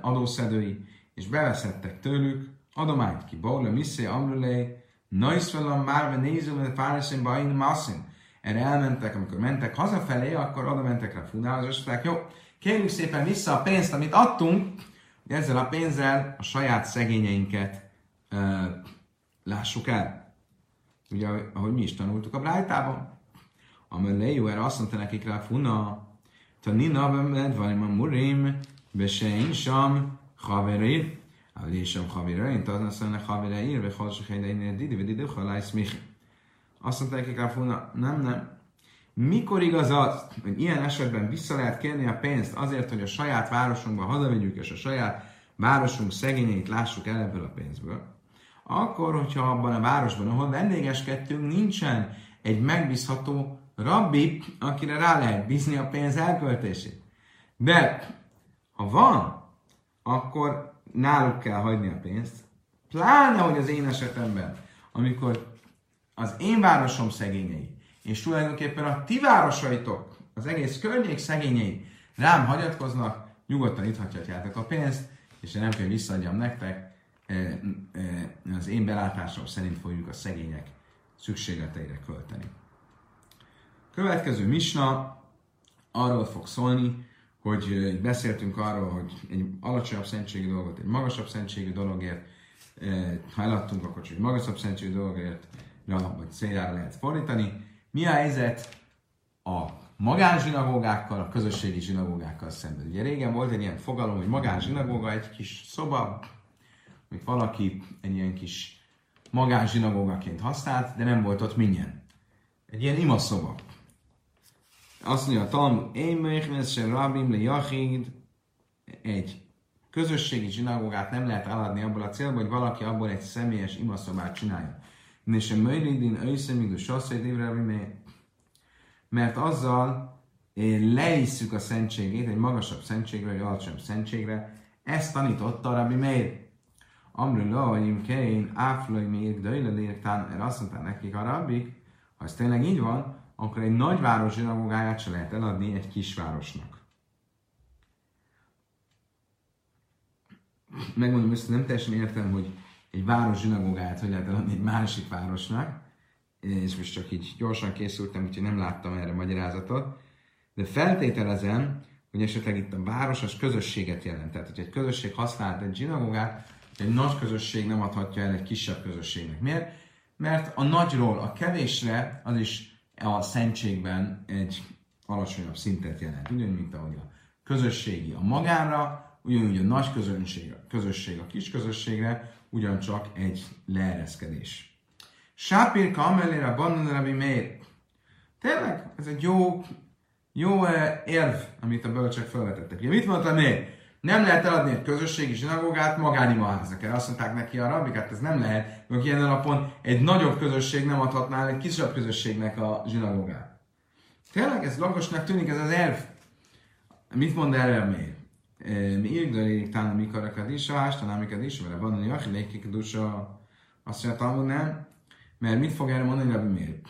adószedői, és beveszettek tőlük adományt ki. Baula Missé Amrulé, Naisvelam Márve Nézőle Fáriszén Bain Massin. Erre elmentek, amikor mentek hazafelé, akkor oda mentek rá Funához, és mondták, jó, kérjük szépen vissza a pénzt, amit adtunk, hogy ezzel a pénzzel a saját szegényeinket uh, lássuk el. Ugye, ahogy mi is tanultuk a Brájtában. Amely jó, erre azt mondta nekik rá Funa, Tanina bemed, vagy a murim, besein sam, haverir, אבל יש שם חבירין, תאז נסענה לחבר העיר, וכל שכן דין ידידי ודידוך עלי סמיכי. Azt mondták nekik Ráfuna, nem, nem. Mikor igaz az, hogy ilyen esetben vissza lehet kérni a pénzt azért, hogy a saját városunkba hazavigyük, és a saját városunk szegényeit lássuk el ebből a pénzből? Akkor, hogyha abban a városban, ahol vendégeskedtünk, nincsen egy megbízható rabbi, akire rá lehet bízni a pénz elköltését. De ha van, akkor náluk kell hagyni a pénzt. Pláne, hogy az én esetemben, amikor az én városom szegényei, és tulajdonképpen a ti városaitok, az egész környék szegényei rám hagyatkoznak, nyugodtan itt hagyhatjátok a pénzt, és nem kell, visszaadjam nektek, e, e, az én belátásom szerint fogjuk a szegények szükségleteire költeni. Következő misna arról fog szólni, hogy beszéltünk arról, hogy egy alacsonyabb szentségű dolgot egy magasabb szentségű dologért, ha eladtunk, akkor csak egy magasabb szentségű dologért, vagy céljára lehet fordítani. Mi a helyzet a magánzsinagógákkal, a közösségi zsinagógákkal szemben? Ugye régen volt egy ilyen fogalom, hogy magánzsinagóga egy kis szoba, amit valaki egy ilyen kis magánzsinagógaként használt, de nem volt ott minyen. Egy ilyen imaszoba. Azt mondja a Talmud, én mechnes sem rabim le jachid, egy közösségi zsinagógát nem lehet eladni abból a célból, hogy valaki abból egy személyes imaszobát csinálja. És a möjridin őszemigú sasszai mert azzal leisszük a szentségét egy magasabb szentségre, egy alacsonyabb szentségre. Ezt tanította Rabbi Meir. Amru loajim kein, áflai még döjlelértán, erre azt mondta nekik a rabbik, ha ez tényleg így van, akkor egy nagyváros zsinagógáját se lehet eladni egy kisvárosnak. Megmondom össze, nem teljesen értem, hogy egy város zsinagógáját hogy lehet eladni egy másik városnak, és most csak így gyorsan készültem, úgyhogy nem láttam erre magyarázatot, de feltételezem, hogy esetleg itt a város az közösséget jelent. Tehát, hogy egy közösség használhat egy zsinagógát, egy nagy közösség nem adhatja el egy kisebb közösségnek. Miért? Mert a nagyról a kevésre az is a szentségben egy alacsonyabb szintet jelent. Ugyanúgy, mint ahogy a közösségi a magánra, ugyanúgy a nagy közönség, a közösség a kis közösségre, ugyancsak egy leereszkedés. Sápir kamellére bannan Rabbi Meir. Tényleg, ez egy jó, jó eh, érv, amit a bölcsek felvetettek. Ugye mit mondta Meir? Nem lehet eladni egy közösségi zsinagógát magánimaháznak. Erre azt mondták neki a rabbik, hát ez nem lehet, mert ilyen alapon egy nagyobb közösség nem adhatná egy kisebb közösségnek a zsinagógát. Tényleg ez logosnak tűnik, ez az elf. Mit mond erre még? Mi írgdalérik talán mikor a kadisa, hástan amiket is, mert van, hogy aki lékik dusa, azt mondja, hogy nem, mert mit fog erre mondani, Rabbi miért?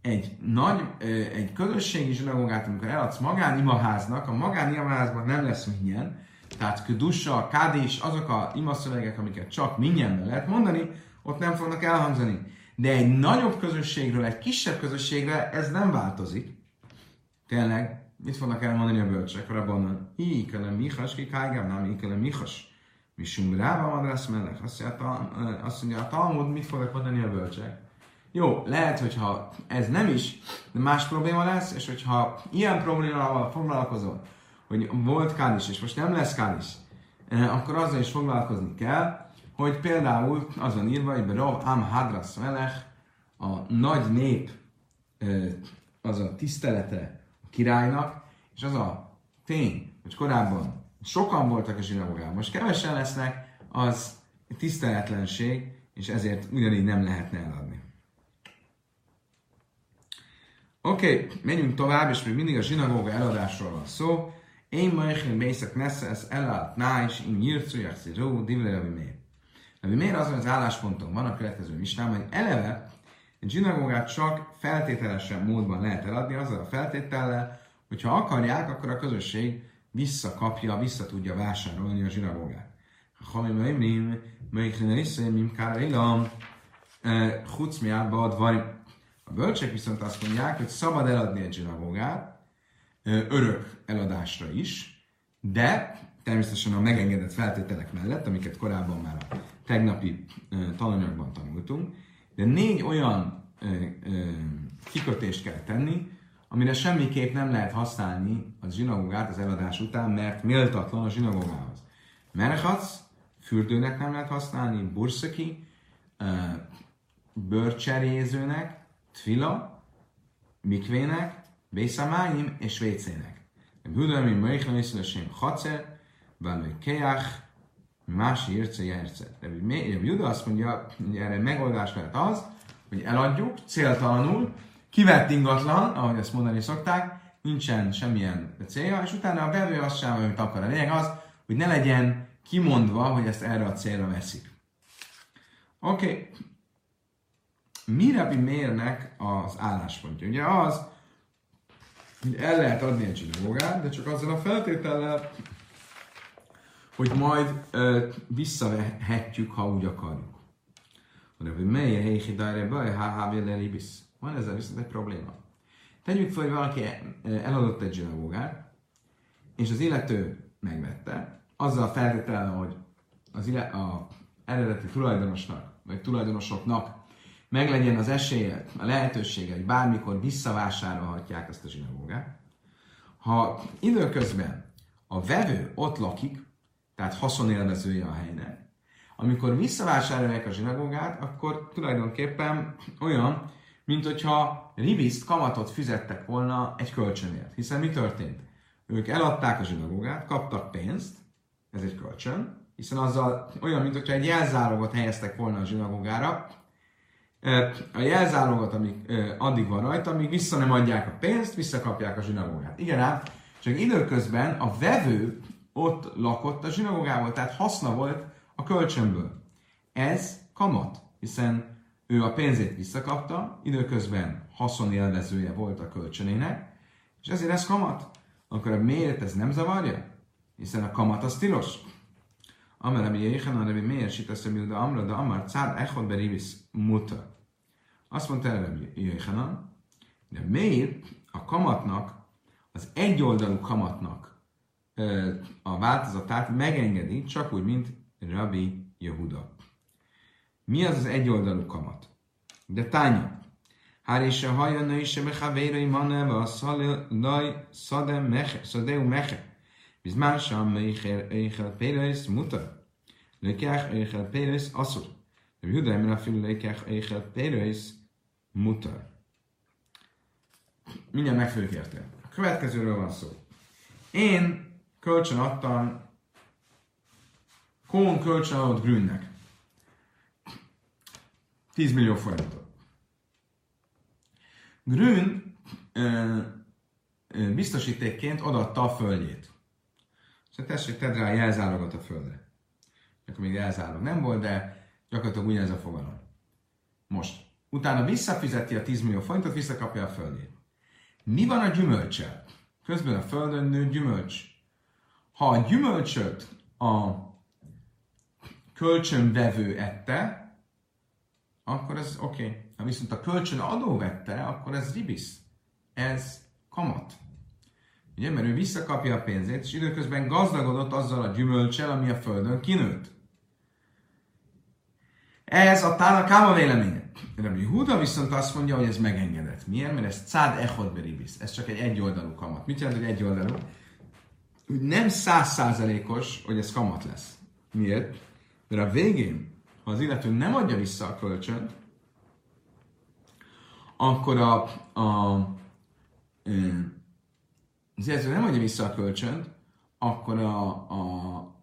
Egy nagy, egy közösségi zsinagógát, amikor eladsz magánimaháznak, a magánimaházban nem lesz milyen, tehát Kedusa, Kádis, azok a imaszövegek, amiket csak mindjárt lehet mondani, ott nem fognak elhangzani. De egy nagyobb közösségről, egy kisebb közösségre ez nem változik. Tényleg, mit fognak elmondani a bölcsek? Rabbanon, íkele michas, ki kájgám, nem íkele michas. Misum ráva madrász mellek. Azt mondja, azt mondja a Talmud, mit fognak mondani a bölcsek? Jó, lehet, hogyha ez nem is, de más probléma lesz, és hogyha ilyen problémával foglalkozol, hogy volt kádis, és most nem lesz kádis, akkor azzal is foglalkozni kell, hogy például az van írva, hogy Rav Am Hadras Melech, a nagy nép, az a tisztelete a királynak, és az a tény, hogy korábban sokan voltak a zsinagógában, most kevesen lesznek, az tiszteletlenség, és ezért ugyanígy nem lehetne eladni. Oké, okay, menjünk tovább, és még mindig a zsinagóga eladásról van szó. Én ma én bészek nesze, ez elállt nájs, in jircu, ró, divle, Rabbi Meir. Rabbi Meir azon az állásponton van a következő mistában, hogy eleve egy zsinagógát csak feltételesen módban lehet eladni, azzal a feltétellel, hogyha akarják, akkor a közösség visszakapja, vissza tudja vásárolni a zsinagógát. Ha mi mondjam, melyikre iszem, mim kára ilam, chuc mi vagy. A bölcsek viszont azt mondják, hogy szabad eladni egy zsinagógát, örök eladásra is, de természetesen a megengedett feltételek mellett, amiket korábban már a tegnapi tananyagban tanultunk, de négy olyan kikötést kell tenni, amire semmiképp nem lehet használni a zsinagógát az eladás után, mert méltatlan a zsinagógához. Merhac, fürdőnek nem lehet használni, burszaki, bőrcserézőnek, tfila, mikvének, Bészamáim és vécének. Budami Meichel Iszlesém Hacer, Balai Keach, más írce jerce. De Juda azt mondja, hogy erre megoldás lehet az, hogy eladjuk céltalanul, kivett ingatlan, ahogy ezt mondani szokták, nincsen semmilyen célja, és utána a vevő azt sem, amit akar. A lényeg az, hogy ne legyen kimondva, hogy ezt erre a célra veszik. Oké. Okay. Mi Rabbi Mérnek az álláspontja? Ugye az, hogy el lehet adni egy zsinagógát, de csak azzal a feltétellel, hogy majd ö, visszavehetjük, ha úgy akarjuk. De hogy mely helyi dájra baj, ha Van ezzel viszont egy probléma. Tegyük fel, hogy valaki eladott egy zsinagógát, és az illető megvette, azzal feltétellel, hogy az illet, a eredeti tulajdonosnak, vagy tulajdonosoknak meglegyen az esélye, a lehetősége, hogy bármikor visszavásárolhatják ezt a zsinagógát. Ha időközben a vevő ott lakik, tehát haszonélvezője a helynek, amikor visszavásárolják a zsinagógát, akkor tulajdonképpen olyan, mint hogyha ribiszt kamatot fizettek volna egy kölcsönért. Hiszen mi történt? Ők eladták a zsinagógát, kaptak pénzt, ez egy kölcsön, hiszen azzal olyan, mint hogyha egy jelzálogot helyeztek volna a zsinagógára, a jelzálogot, amíg addig van rajta, amíg vissza nem adják a pénzt, visszakapják a zsinagógát. Igen ám, csak időközben a vevő ott lakott a zsinagógával, tehát haszna volt a kölcsönből. Ez kamat, hiszen ő a pénzét visszakapta, időközben haszonélvezője volt a kölcsönének, és ezért ez kamat. Akkor a miért ez nem zavarja? Hiszen a kamat az tilos. Amar Rabbi Jéhanan, Rabbi Meir, Sitasz Rabbi de Amra, de Amar, Cád Echod Beribis Muta. Azt mondta Rebbe Jéhanan, de miért a kamatnak, az egyoldalú kamatnak a változatát megengedi, csak úgy, mint Rabbi Yehuda. Mi az az egyoldalú kamat? De tánya. Hár és a hajönne is a mechavérei maneva a szalaj szade meche, szadeu meche. Bizmán sem eichel péreis muta. Lökják eichel péreis asszur. Rabbi Yehuda emre a fülő lökják eichel péreis mutar. Mindjárt meg fogjuk érteni. A következőről van szó. Én kölcsön adtam Kohn kölcsön adott Grünnek 10 millió forintot. Grün ö, ö, biztosítékként odaadta a földjét. Szóval tessék, tedd rá a jelzálogot a földre. Akkor még jelzálog nem volt, de gyakorlatilag ugyanez a fogalom. Most, utána visszafizeti a 10 millió forintot, visszakapja a földjét. Mi van a gyümölcsel? Közben a földön nő gyümölcs. Ha a gyümölcsöt a kölcsönvevő ette, akkor ez oké. Okay. Ha viszont a kölcsön adó vette, akkor ez ribis. Ez kamat. Ugye, mert ő visszakapja a pénzét, és időközben gazdagodott azzal a gyümölcsel, ami a földön kinőtt. Ez a Tána Káma véleménye. Rabbi Huda viszont azt mondja, hogy ez megengedett. Miért? Mert ez cád echod beribis. Ez csak egy egyoldalú kamat. Mit jelent, hogy egyoldalú? nem százszázalékos, hogy ez kamat lesz. Miért? Mert a végén, ha az illető nem adja vissza a kölcsönt, akkor a, a, az illető nem adja vissza a kölcsönt, akkor a, a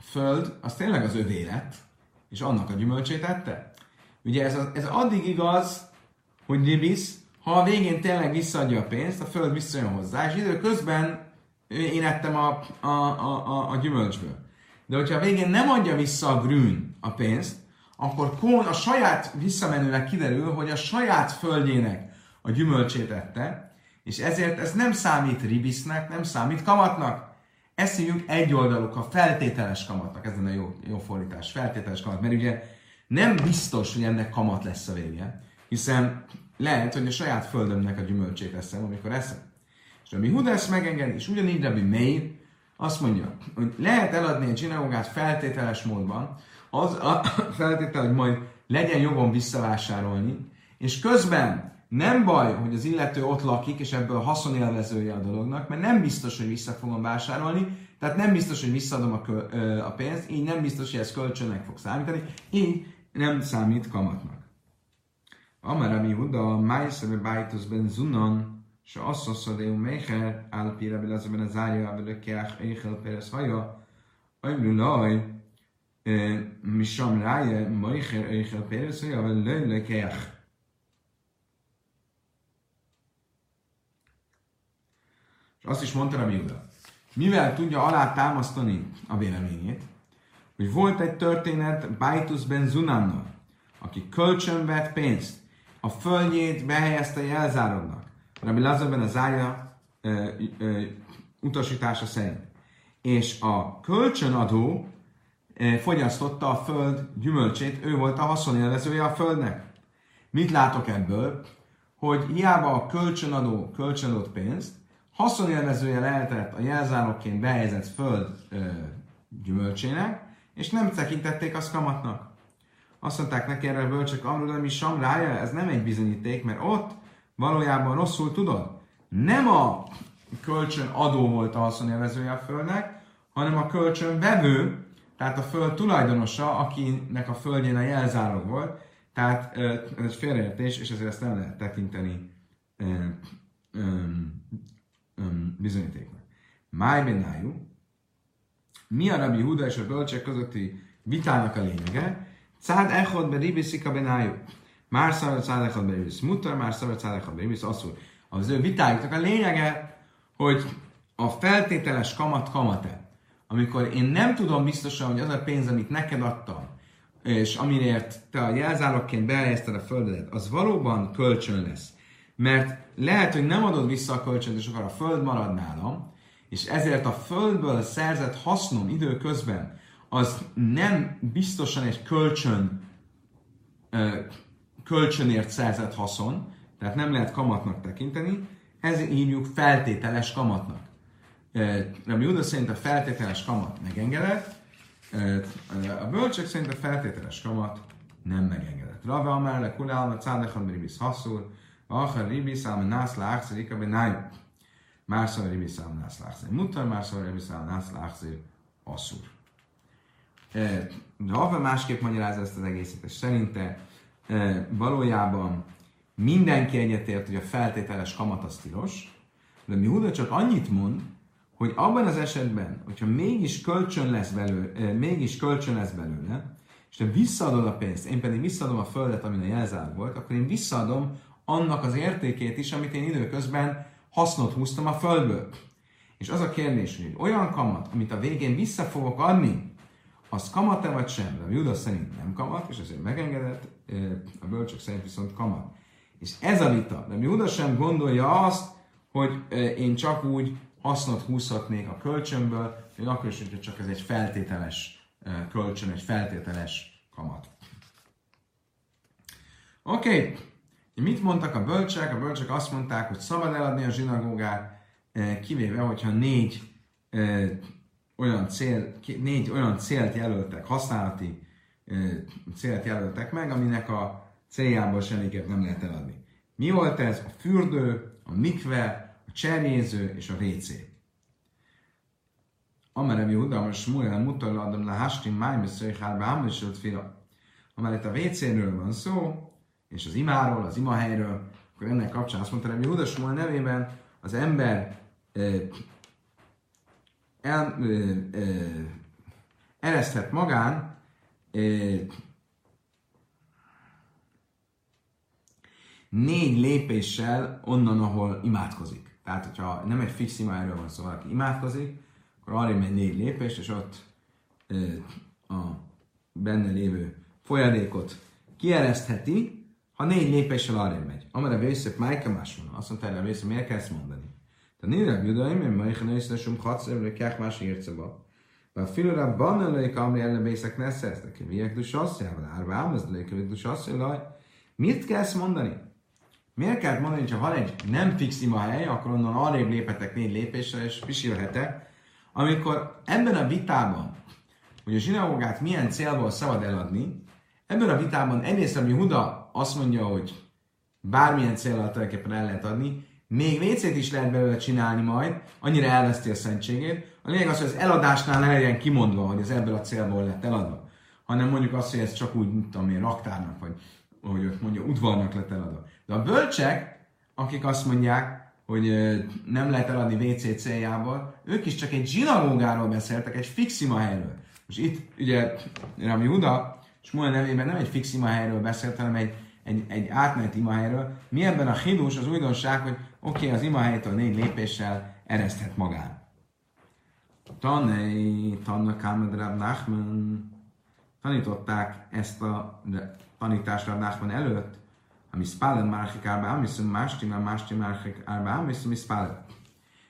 föld az tényleg az övé lett, és annak a gyümölcsét ette. Ugye ez, ez addig igaz, hogy Libis, ha a végén tényleg visszaadja a pénzt, a föld visszajön hozzá, és időközben én ettem a, a, a, a, a gyümölcsből. De hogyha a végén nem adja vissza a grün a pénzt, akkor Kón a saját visszamenőleg kiderül, hogy a saját földjének a gyümölcsét ette, és ezért ez nem számít ribisznek, nem számít kamatnak. Ezt hívjuk egyoldalúk a feltételes kamatnak, ez a jó, jó fordítás, feltételes kamat, mert ugye nem biztos, hogy ennek kamat lesz a vége, hiszen lehet, hogy a saját földömnek a gyümölcsét eszem, amikor eszem. És ami Hudász megenged, és ugyanígy Rabbi Meir azt mondja, hogy lehet eladni egy zsinagógát feltételes módban, az a (coughs) feltétel, hogy majd legyen jogom visszavásárolni, és közben nem baj, hogy az illető ott lakik, és ebből haszonélvezője a dolognak, mert nem biztos, hogy vissza fogom vásárolni, tehát nem biztos, hogy visszaadom a, kö, a pénzt, így nem biztos, hogy ez kölcsönnek fog számítani, így nem számít kamatnak. Amara mi Huda, Májszebe Bájtusz ben Zunan, és Asszaszadeu Mecher, Álpira Belezeben az Árja, Velökeach Eichel Perez Haja, Ajmru Laj, Misam Ráje, Mecher Eichel Perez Haja, Velökeach. És azt is mondta Rabbi Huda, mivel tudja alátámasztani a véleményét, hogy volt egy történet Baitus ben Zunannal, aki kölcsön vett pénzt, a földjét behelyezte jelzárodnak. Rabbi Lazarben a zárja ö, ö, utasítása szerint. És a kölcsönadó fogyasztotta a föld gyümölcsét, ő volt a haszonélvezője a földnek. Mit látok ebből? Hogy hiába a kölcsönadó kölcsönadott pénzt, haszonélvezője lehetett a jelzálogként behelyezett föld ö, gyümölcsének, és nem tekintették azt kamatnak. Azt mondták neki erre a bölcsök, Amrul, mi samrája, ez nem egy bizonyíték, mert ott valójában rosszul tudod. Nem a kölcsön adó volt a haszonélvezője a földnek, hanem a kölcsön vevő, tehát a föld tulajdonosa, akinek a földjén a jelzálog volt. Tehát ez egy félreértés, és ezért ezt nem lehet tekinteni bizonyítéknak. Máj benájú, mi a Rabbi Huda és a bölcsek közötti vitának a lényege? Cád echod be ribiszik a benájú. Már szarra cád echod be ribisz mutar, már szarra cád echod be ribisz asszul. Az ő vitájuknak a lényege, hogy a feltételes kamat kamat-e. Amikor én nem tudom biztosan, hogy az a pénz, amit neked adtam, és amiért te a jelzálogként behelyezted a földet, az valóban kölcsön lesz. Mert lehet, hogy nem adod vissza a kölcsönt, és akkor a föld marad nálam, és ezért a földből szerzett hasznom időközben az nem biztosan egy kölcsön, kölcsönért szerzett haszon, tehát nem lehet kamatnak tekinteni, ez hívjuk feltételes kamatnak. Rabbi Judas szerint a feltételes kamat megengedett, a bölcsök szerint a feltételes kamat nem megengedett. Rava Amar le kulálna cádechan beribis haszul, Achar ribis ám nász láxir, ikabe nájú. Másszor ribis ám nász láxir. Mutar, ribis ám nász láxir. Asszur. Rava másképp magyarázza ezt az egészet, és szerinte valójában mindenki egyetért, hogy a feltételes kamat az tilos, de mi Huda csak annyit mond, hogy abban az esetben, hogyha mégis kölcsön lesz belőle, mégis kölcsön lesz belőle, és te visszaadod a pénzt, én pedig visszaadom a földet, amin a jelzálog volt, akkor én visszaadom annak az értékét is, amit én időközben hasznot húztam a földből. És az a kérdés, hogy olyan kamat, amit a végén vissza fogok adni, az kamat-e vagy sem? De Judas szerint nem kamat, és ezért megengedett, a bölcsök szerint viszont kamat. És ez a vita. De Judas sem gondolja azt, hogy én csak úgy hasznot húzhatnék a kölcsönből, hogy akkor is, hogyha csak ez egy feltételes kölcsön, egy feltételes kamat. Oké, okay. Mit mondtak a bölcsek? A bölcsek azt mondták, hogy szabad eladni a zsinagógát, kivéve, hogyha négy olyan cél, négy olyan célt jelöltek, használati célt jelöltek meg, aminek a céljából semmiképp nem lehet eladni. Mi volt ez? A fürdő, a mikve, a cserjéző és a WC. Amerem Yehuda, most Smuel mutatla adom le Hastim Májm, és Szöjhár Bámesölt fila. Amellett a WC-ről van szó, és az imáról, az imahelyről, akkor ennek kapcsán azt mondta, hogy Yehuda Smuel nevében az ember el, ö, ö, ereszthet magán ö, négy lépéssel onnan, ahol imádkozik. Tehát, hogyha nem egy fix imáról van szó, valaki imádkozik, akkor arra megy négy lépés, és ott ö, a benne lévő folyadékot kieresztheti, ha négy lépéssel arra megy. amire Vészep Májka máshol, azt mondta erre Vészep, miért kell ezt mondani? De nézd, Judaim, én majd ha őszre sem hatsz, hogy kják más érceba. Bár filóra banna lőjük, amri ellen bészek ne szerztek, miért dus asszjával, árva ámaz lőjük, miért dus asszjával, Miért kell ezt mondani? Miért kell mondani, hogy ha van egy nem fix imahely, akkor onnan arrébb lépetek négy lépésre, és pisilhetek, amikor ebben a vitában, hogy a zsinagógát milyen célból szabad eladni, ebben a vitában egyrészt, ami Huda azt mondja, hogy bármilyen célral tulajdonképpen el lehet adni, még WC-t is lehet belőle csinálni majd, annyira elveszti a szentségét. A lényeg az, hogy az eladásnál ne legyen kimondva, hogy ez ebből a célból lett eladva, hanem mondjuk azt, hogy ez csak úgy, mint tudom én, raktárnak, vagy hogy ott mondja, udvarnak lett eladva. De a bölcsek, akik azt mondják, hogy nem lehet eladni WC céljából, ők is csak egy zsinagógáról beszéltek, egy fixima helyről. Most itt ugye Rami Huda, Smuel nevében nem egy fixima helyről beszélt, hanem egy, egy, egy átmeneti imahelyről. Mi ebben a hidus, az újdonság, hogy oké, okay, az imahelytől négy lépéssel ereszthet magán. Tanei, Tanna Kámedrab Nachman tanították ezt a tanítást Rab Nachman előtt, ami spálen márkik árba amiszum mástim, a mástim márkik árba amiszum.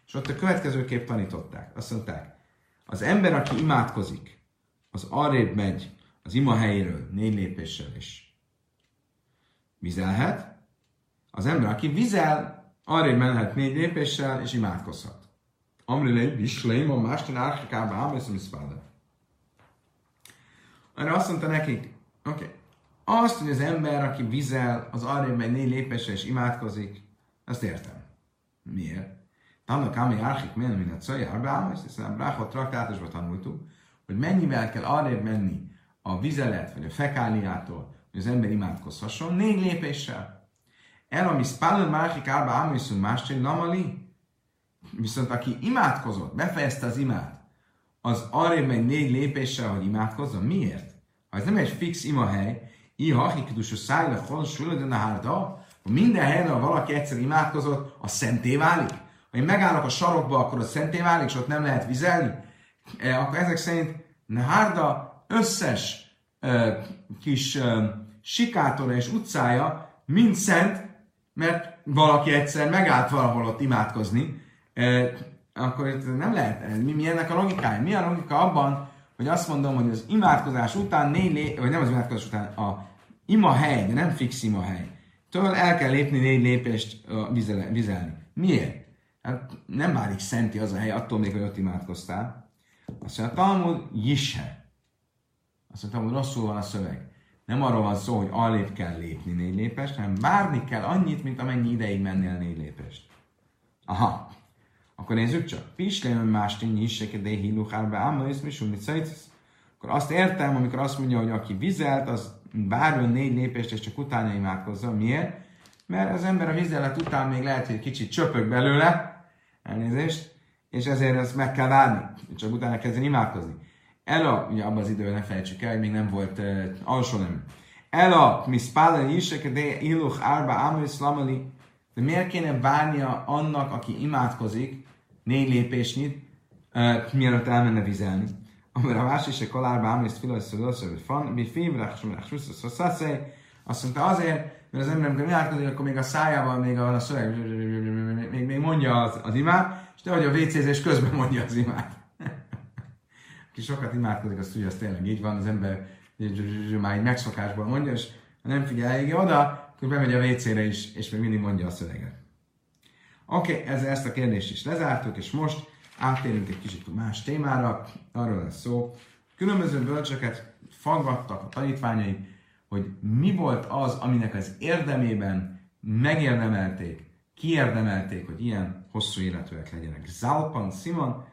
És ott a következőképp tanították. Azt mondták, az ember, aki imádkozik, az arrébb megy az ima helyéről négy lépéssel is vizelhet. Az ember, aki vizel, arrébb menhet négy lépéssel, és imádkozhat. Amri Visleim, a másten árkikába ámeszem. Erre azt mondta nekik, oké, okay, azt, hogy az ember, aki vizel, az arrébb megy négy lépéssel és imádkozik, azt értem. Miért? Tannak Ami Árchik miért mint a Cajárba, és hiszen a Bráhot traktátusban tanultuk, hogy mennyivel kell arrébb menni a vizelet, vagy a fekáliától, hogy az ember imádkozhasson, négy lépéssel. El, ami spálon másik árba áműszünk másként, namali. Viszont aki imádkozott, befejezte az imát, az arrébb megy négy lépéssel, hogy imádkozzon. Miért? Ha ez nem egy fix imahely, iha, hikidus a szájla, hol, sülödön a hárda, minden helyen, ahol valaki egyszer imádkozott, az szenté válik. Ha én megállok a sarokba, akkor az szenté válik, és ott nem lehet vizelni. E, akkor ezek szerint Nehárda összes e, kis e, sikátora és utcája mind szent, mert valaki egyszer megállt valahol ott imádkozni, akkor nem lehet. Mi, mi ennek a logikája? Mi a logika abban, hogy azt mondom, hogy az imádkozás után négy lé, vagy nem az imádkozás után, a ima hely, de nem fix ima hely. Től el kell lépni négy lépést vizelni. Miért? Hát nem válik szenti az a hely, attól még, hogy ott imádkoztál. Azt mondja, a Talmud jisse. Azt mondta, hogy rosszul van a szöveg. Nem arról van szó, hogy alép kell lépni négy lépést, hanem várni kell annyit, mint amennyi ideig mennél négy lépést. Aha. Akkor nézzük csak. Pislém más tényi is, de híluhárba áma, és mi Akkor azt értem, amikor azt mondja, hogy aki vizelt, az bárjon négy lépést, és csak utána imádkozzon. Miért? Mert az ember a vizelet után még lehet, hogy kicsit csöpög belőle, elnézést, és ezért ezt meg kell várni, csak utána kezdeni imádkozni. Ela, ugye abban az időben ne felejtsük el, hogy még nem volt uh, alsó nem. Ela, mi spálani is, de illuch árba ámősz lamali, de miért kéne várnia annak, aki imádkozik, négy lépésnyit, uh, mielőtt elmenne vizelni? Amire a más is a kolárba ámősz filoszó, hogy fan, mi sumrach, azt mondta azért, mert az ember, amikor imádkozik, akkor még a szájával még a, a szöveg, még, még mondja az, az imát, és te vagy a WC-zés közben mondja az imát aki sokat imádkozik, azt tudja, az tényleg így van, az ember már egy megszokásból mondja, és ha nem figyel elég oda, akkor bemegy a WC-re is, és még mindig mondja a szöveget. Oké, okay, ezzel ezt a kérdést is lezártuk, és most áttérünk egy kicsit más témára, arról lesz szó. Különböző bölcseket faggattak a tanítványai, hogy mi volt az, aminek az érdemében megérdemelték, kiérdemelték, hogy ilyen hosszú életűek legyenek. Zalpan Simon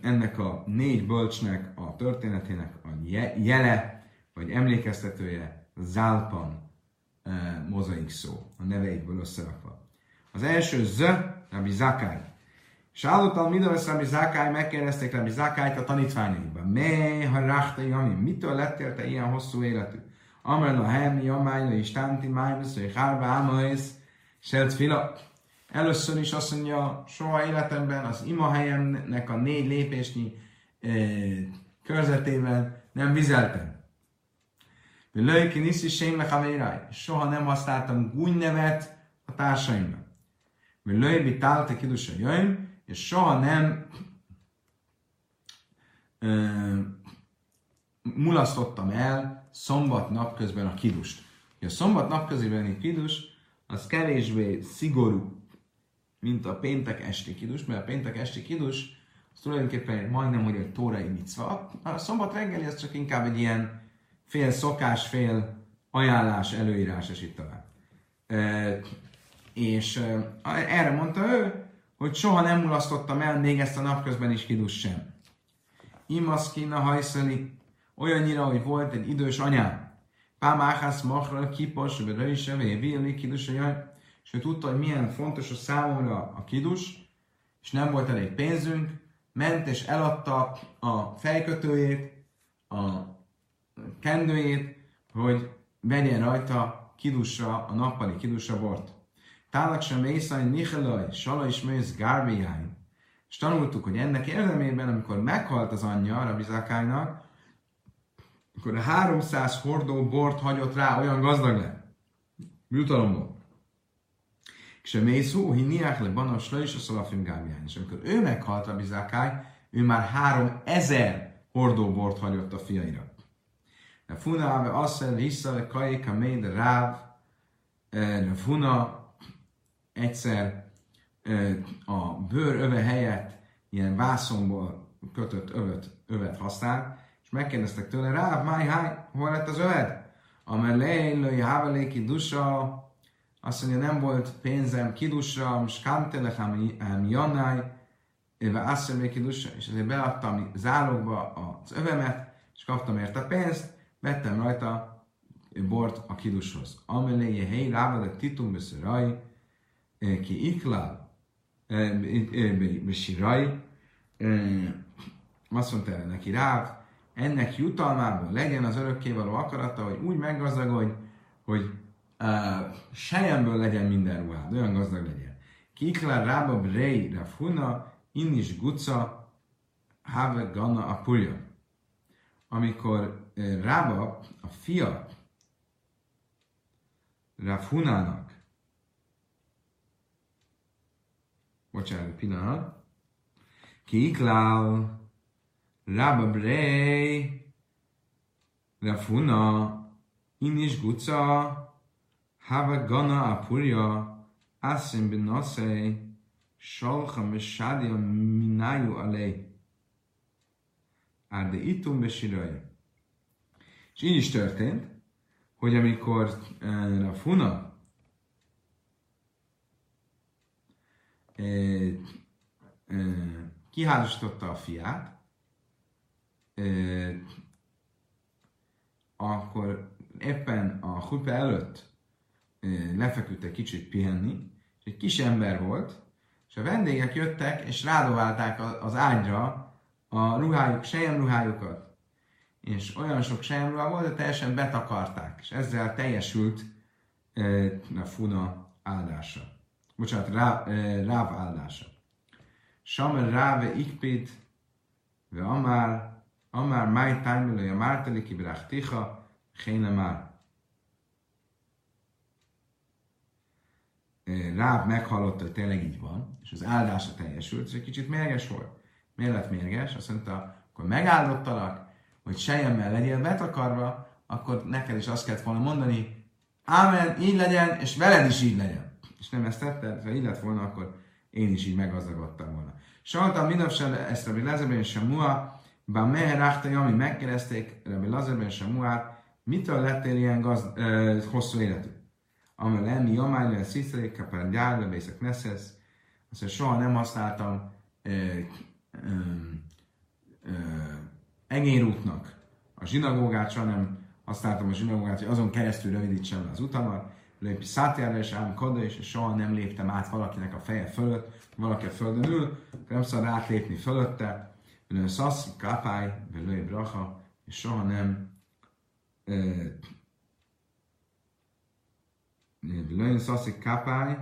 ennek a négy bölcsnek a történetének a jele, vagy emlékeztetője Zálpan mozaik szó, a neveikből összerakva. Az első Z, Rabbi Zakai. Sálottal Midovesz Rabbi Zakai, megkérdezték Rabbi Zakályt a tanítványaikban. Mely, ha ráhta jami, mitől lettél te ilyen hosszú életű? Amel a hemmi, amájla és tánti májbusz, hogy hárba ámaisz, selt fila. Először is azt mondja, soha életemben az imahelyemnek a négy lépésnyi e, nem vizeltem. Lőki niszi sémle havéráj. Soha nem használtam gúnynevet a társaimnak. Lőbi tálta kidusa jöjjön, és soha nem e, mulasztottam el szombat napközben a kidust. A szombat napközben a kidus az kevésbé szigorú mint a péntek esti kidus, mert a péntek esti kidus az tulajdonképpen majdnem, hogy egy tórai micva. A szombat reggeli az csak inkább egy ilyen fél szokás, fél ajánlás, előírás, és itt tovább. E, és e, erre mondta ő, hogy soha nem mulasztottam el még ezt a napközben is kidus sem. Imaszkina hajszeli, olyannyira, hogy volt egy idős anyám. Pámáhász, machra, kipos, vagy röjse, vagy villi, kidus, és ő tudta, hogy milyen fontos a számomra a kidus, és nem volt elég pénzünk, ment és eladta a fejkötőjét, a kendőjét, hogy vegyen rajta kidusra, a nappali kidusra bort. Tálak sem észaj, Nichelaj, Sala is mész Gárbiány. És tanultuk, hogy ennek érdemében, amikor meghalt az anyja a Bizakálynak, akkor a 300 hordó bort hagyott rá, olyan gazdag lett. Jutalomból. És a mészó, hiniák le banos le is a szalafim gámján. És amikor ő meghalt a bizákály, ő már három ezer hordóbort hagyott a fiaira. A funa ave asszer vissza kajéka méd ráv, a funa egyszer a bőr öve helyett ilyen vászomból kötött övet, övet használ, és megkérdeztek tőle, Ráv, máj, háj, hol lett az öved? Amelé, lőj, háveléki dusa, azt mondja, nem volt pénzem kidusra, most kantelechem jannáj, azt még kidusra, és ezért beadtam zálogba az övemet, és kaptam érte pénzt, vettem rajta bort a kidushoz. Ameléje hely rávadak titum beszöraj, ki iklál, besiraj, azt mondta neki Ráv, ennek jutalmából legyen az örökkévaló akarata, hogy úgy meggazdagodj, hogy uh, sejemből legyen minden ruhád, olyan gazdag legyen. Kikla rába brei rafuna, innis guca, have gana a. Amikor uh, Rába, a fia Rafunának, bocsánat, pillanat, Kiklál, Rába brei, Rafuna, Inis guca, Hava gana apuria asim benose sholcha meshadia minayu alei. Árde itum besirai. És így is történt, hogy amikor uh, a funa uh, kiházasította a fiát, uh, akkor éppen a hupe előtt lefeküdt egy kicsit pihenni, és egy kis ember volt, és a vendégek jöttek, és rádoválták az ágyra a ruhájuk, ruhájukat. És olyan sok ruhá volt, hogy teljesen betakarták, és ezzel teljesült a funa áldása. Bocsánat, rá, ráv áldása. Samer ráve ikpid, ve amár, amár máj tájmelője márteli kibrach ticha, héne már. Ráv meghallotta, hogy tényleg így van, és az áldása teljesült, és egy kicsit mérges volt. Miért lett mérges? Azt mondta, akkor megáldottalak, hogy sejemmel legyél betakarva, akkor neked is azt kellett volna mondani, ámen, így legyen, és veled is így legyen. És nem ezt tetted, ha így lett volna, akkor én is így meggazdagodtam volna. Sajnáltam mindössze ezt Rabbi Lazarben sem Mua, bár meher ami megkérdezték Rabbi Lazarben sem Muát, mitől lettél ilyen gazd, ö, hosszú életű? Amelem, Jamány, Szisztelék, Kapán, Gyárda, Bészek, Neszesz, azt mondja, soha nem használtam e, ö, ö, egérútnak a zsinagógát, soha nem használtam a zsinagógát, hogy azon keresztül rövidítsem az utamat, lépj szátjára és ám kada, és soha nem léptem át valakinek a feje fölött, valaki a földön ül, nem szabad átlépni fölötte, lőn szasz, kápály, lőj braha, és soha nem szaszi kápály,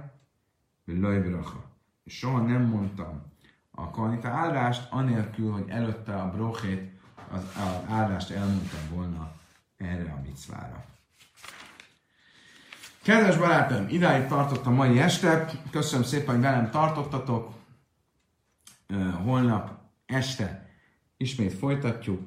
lőj braha. És soha nem mondtam a kanita áldást, anélkül, hogy előtte a brochét, az, az áldást elmondtam volna erre a micvára. Kedves barátom, idáig tartott a mai este. Köszönöm szépen, hogy velem tartottatok. Holnap este ismét folytatjuk.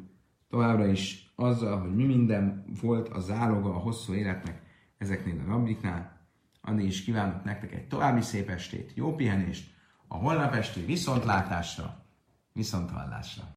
Továbbra is azzal, hogy mi minden volt a záloga a hosszú életnek ezeknél a rabbiknál. Addig is kívánok nektek egy további szép estét, jó pihenést, a holnap esti viszontlátásra, viszonthallásra.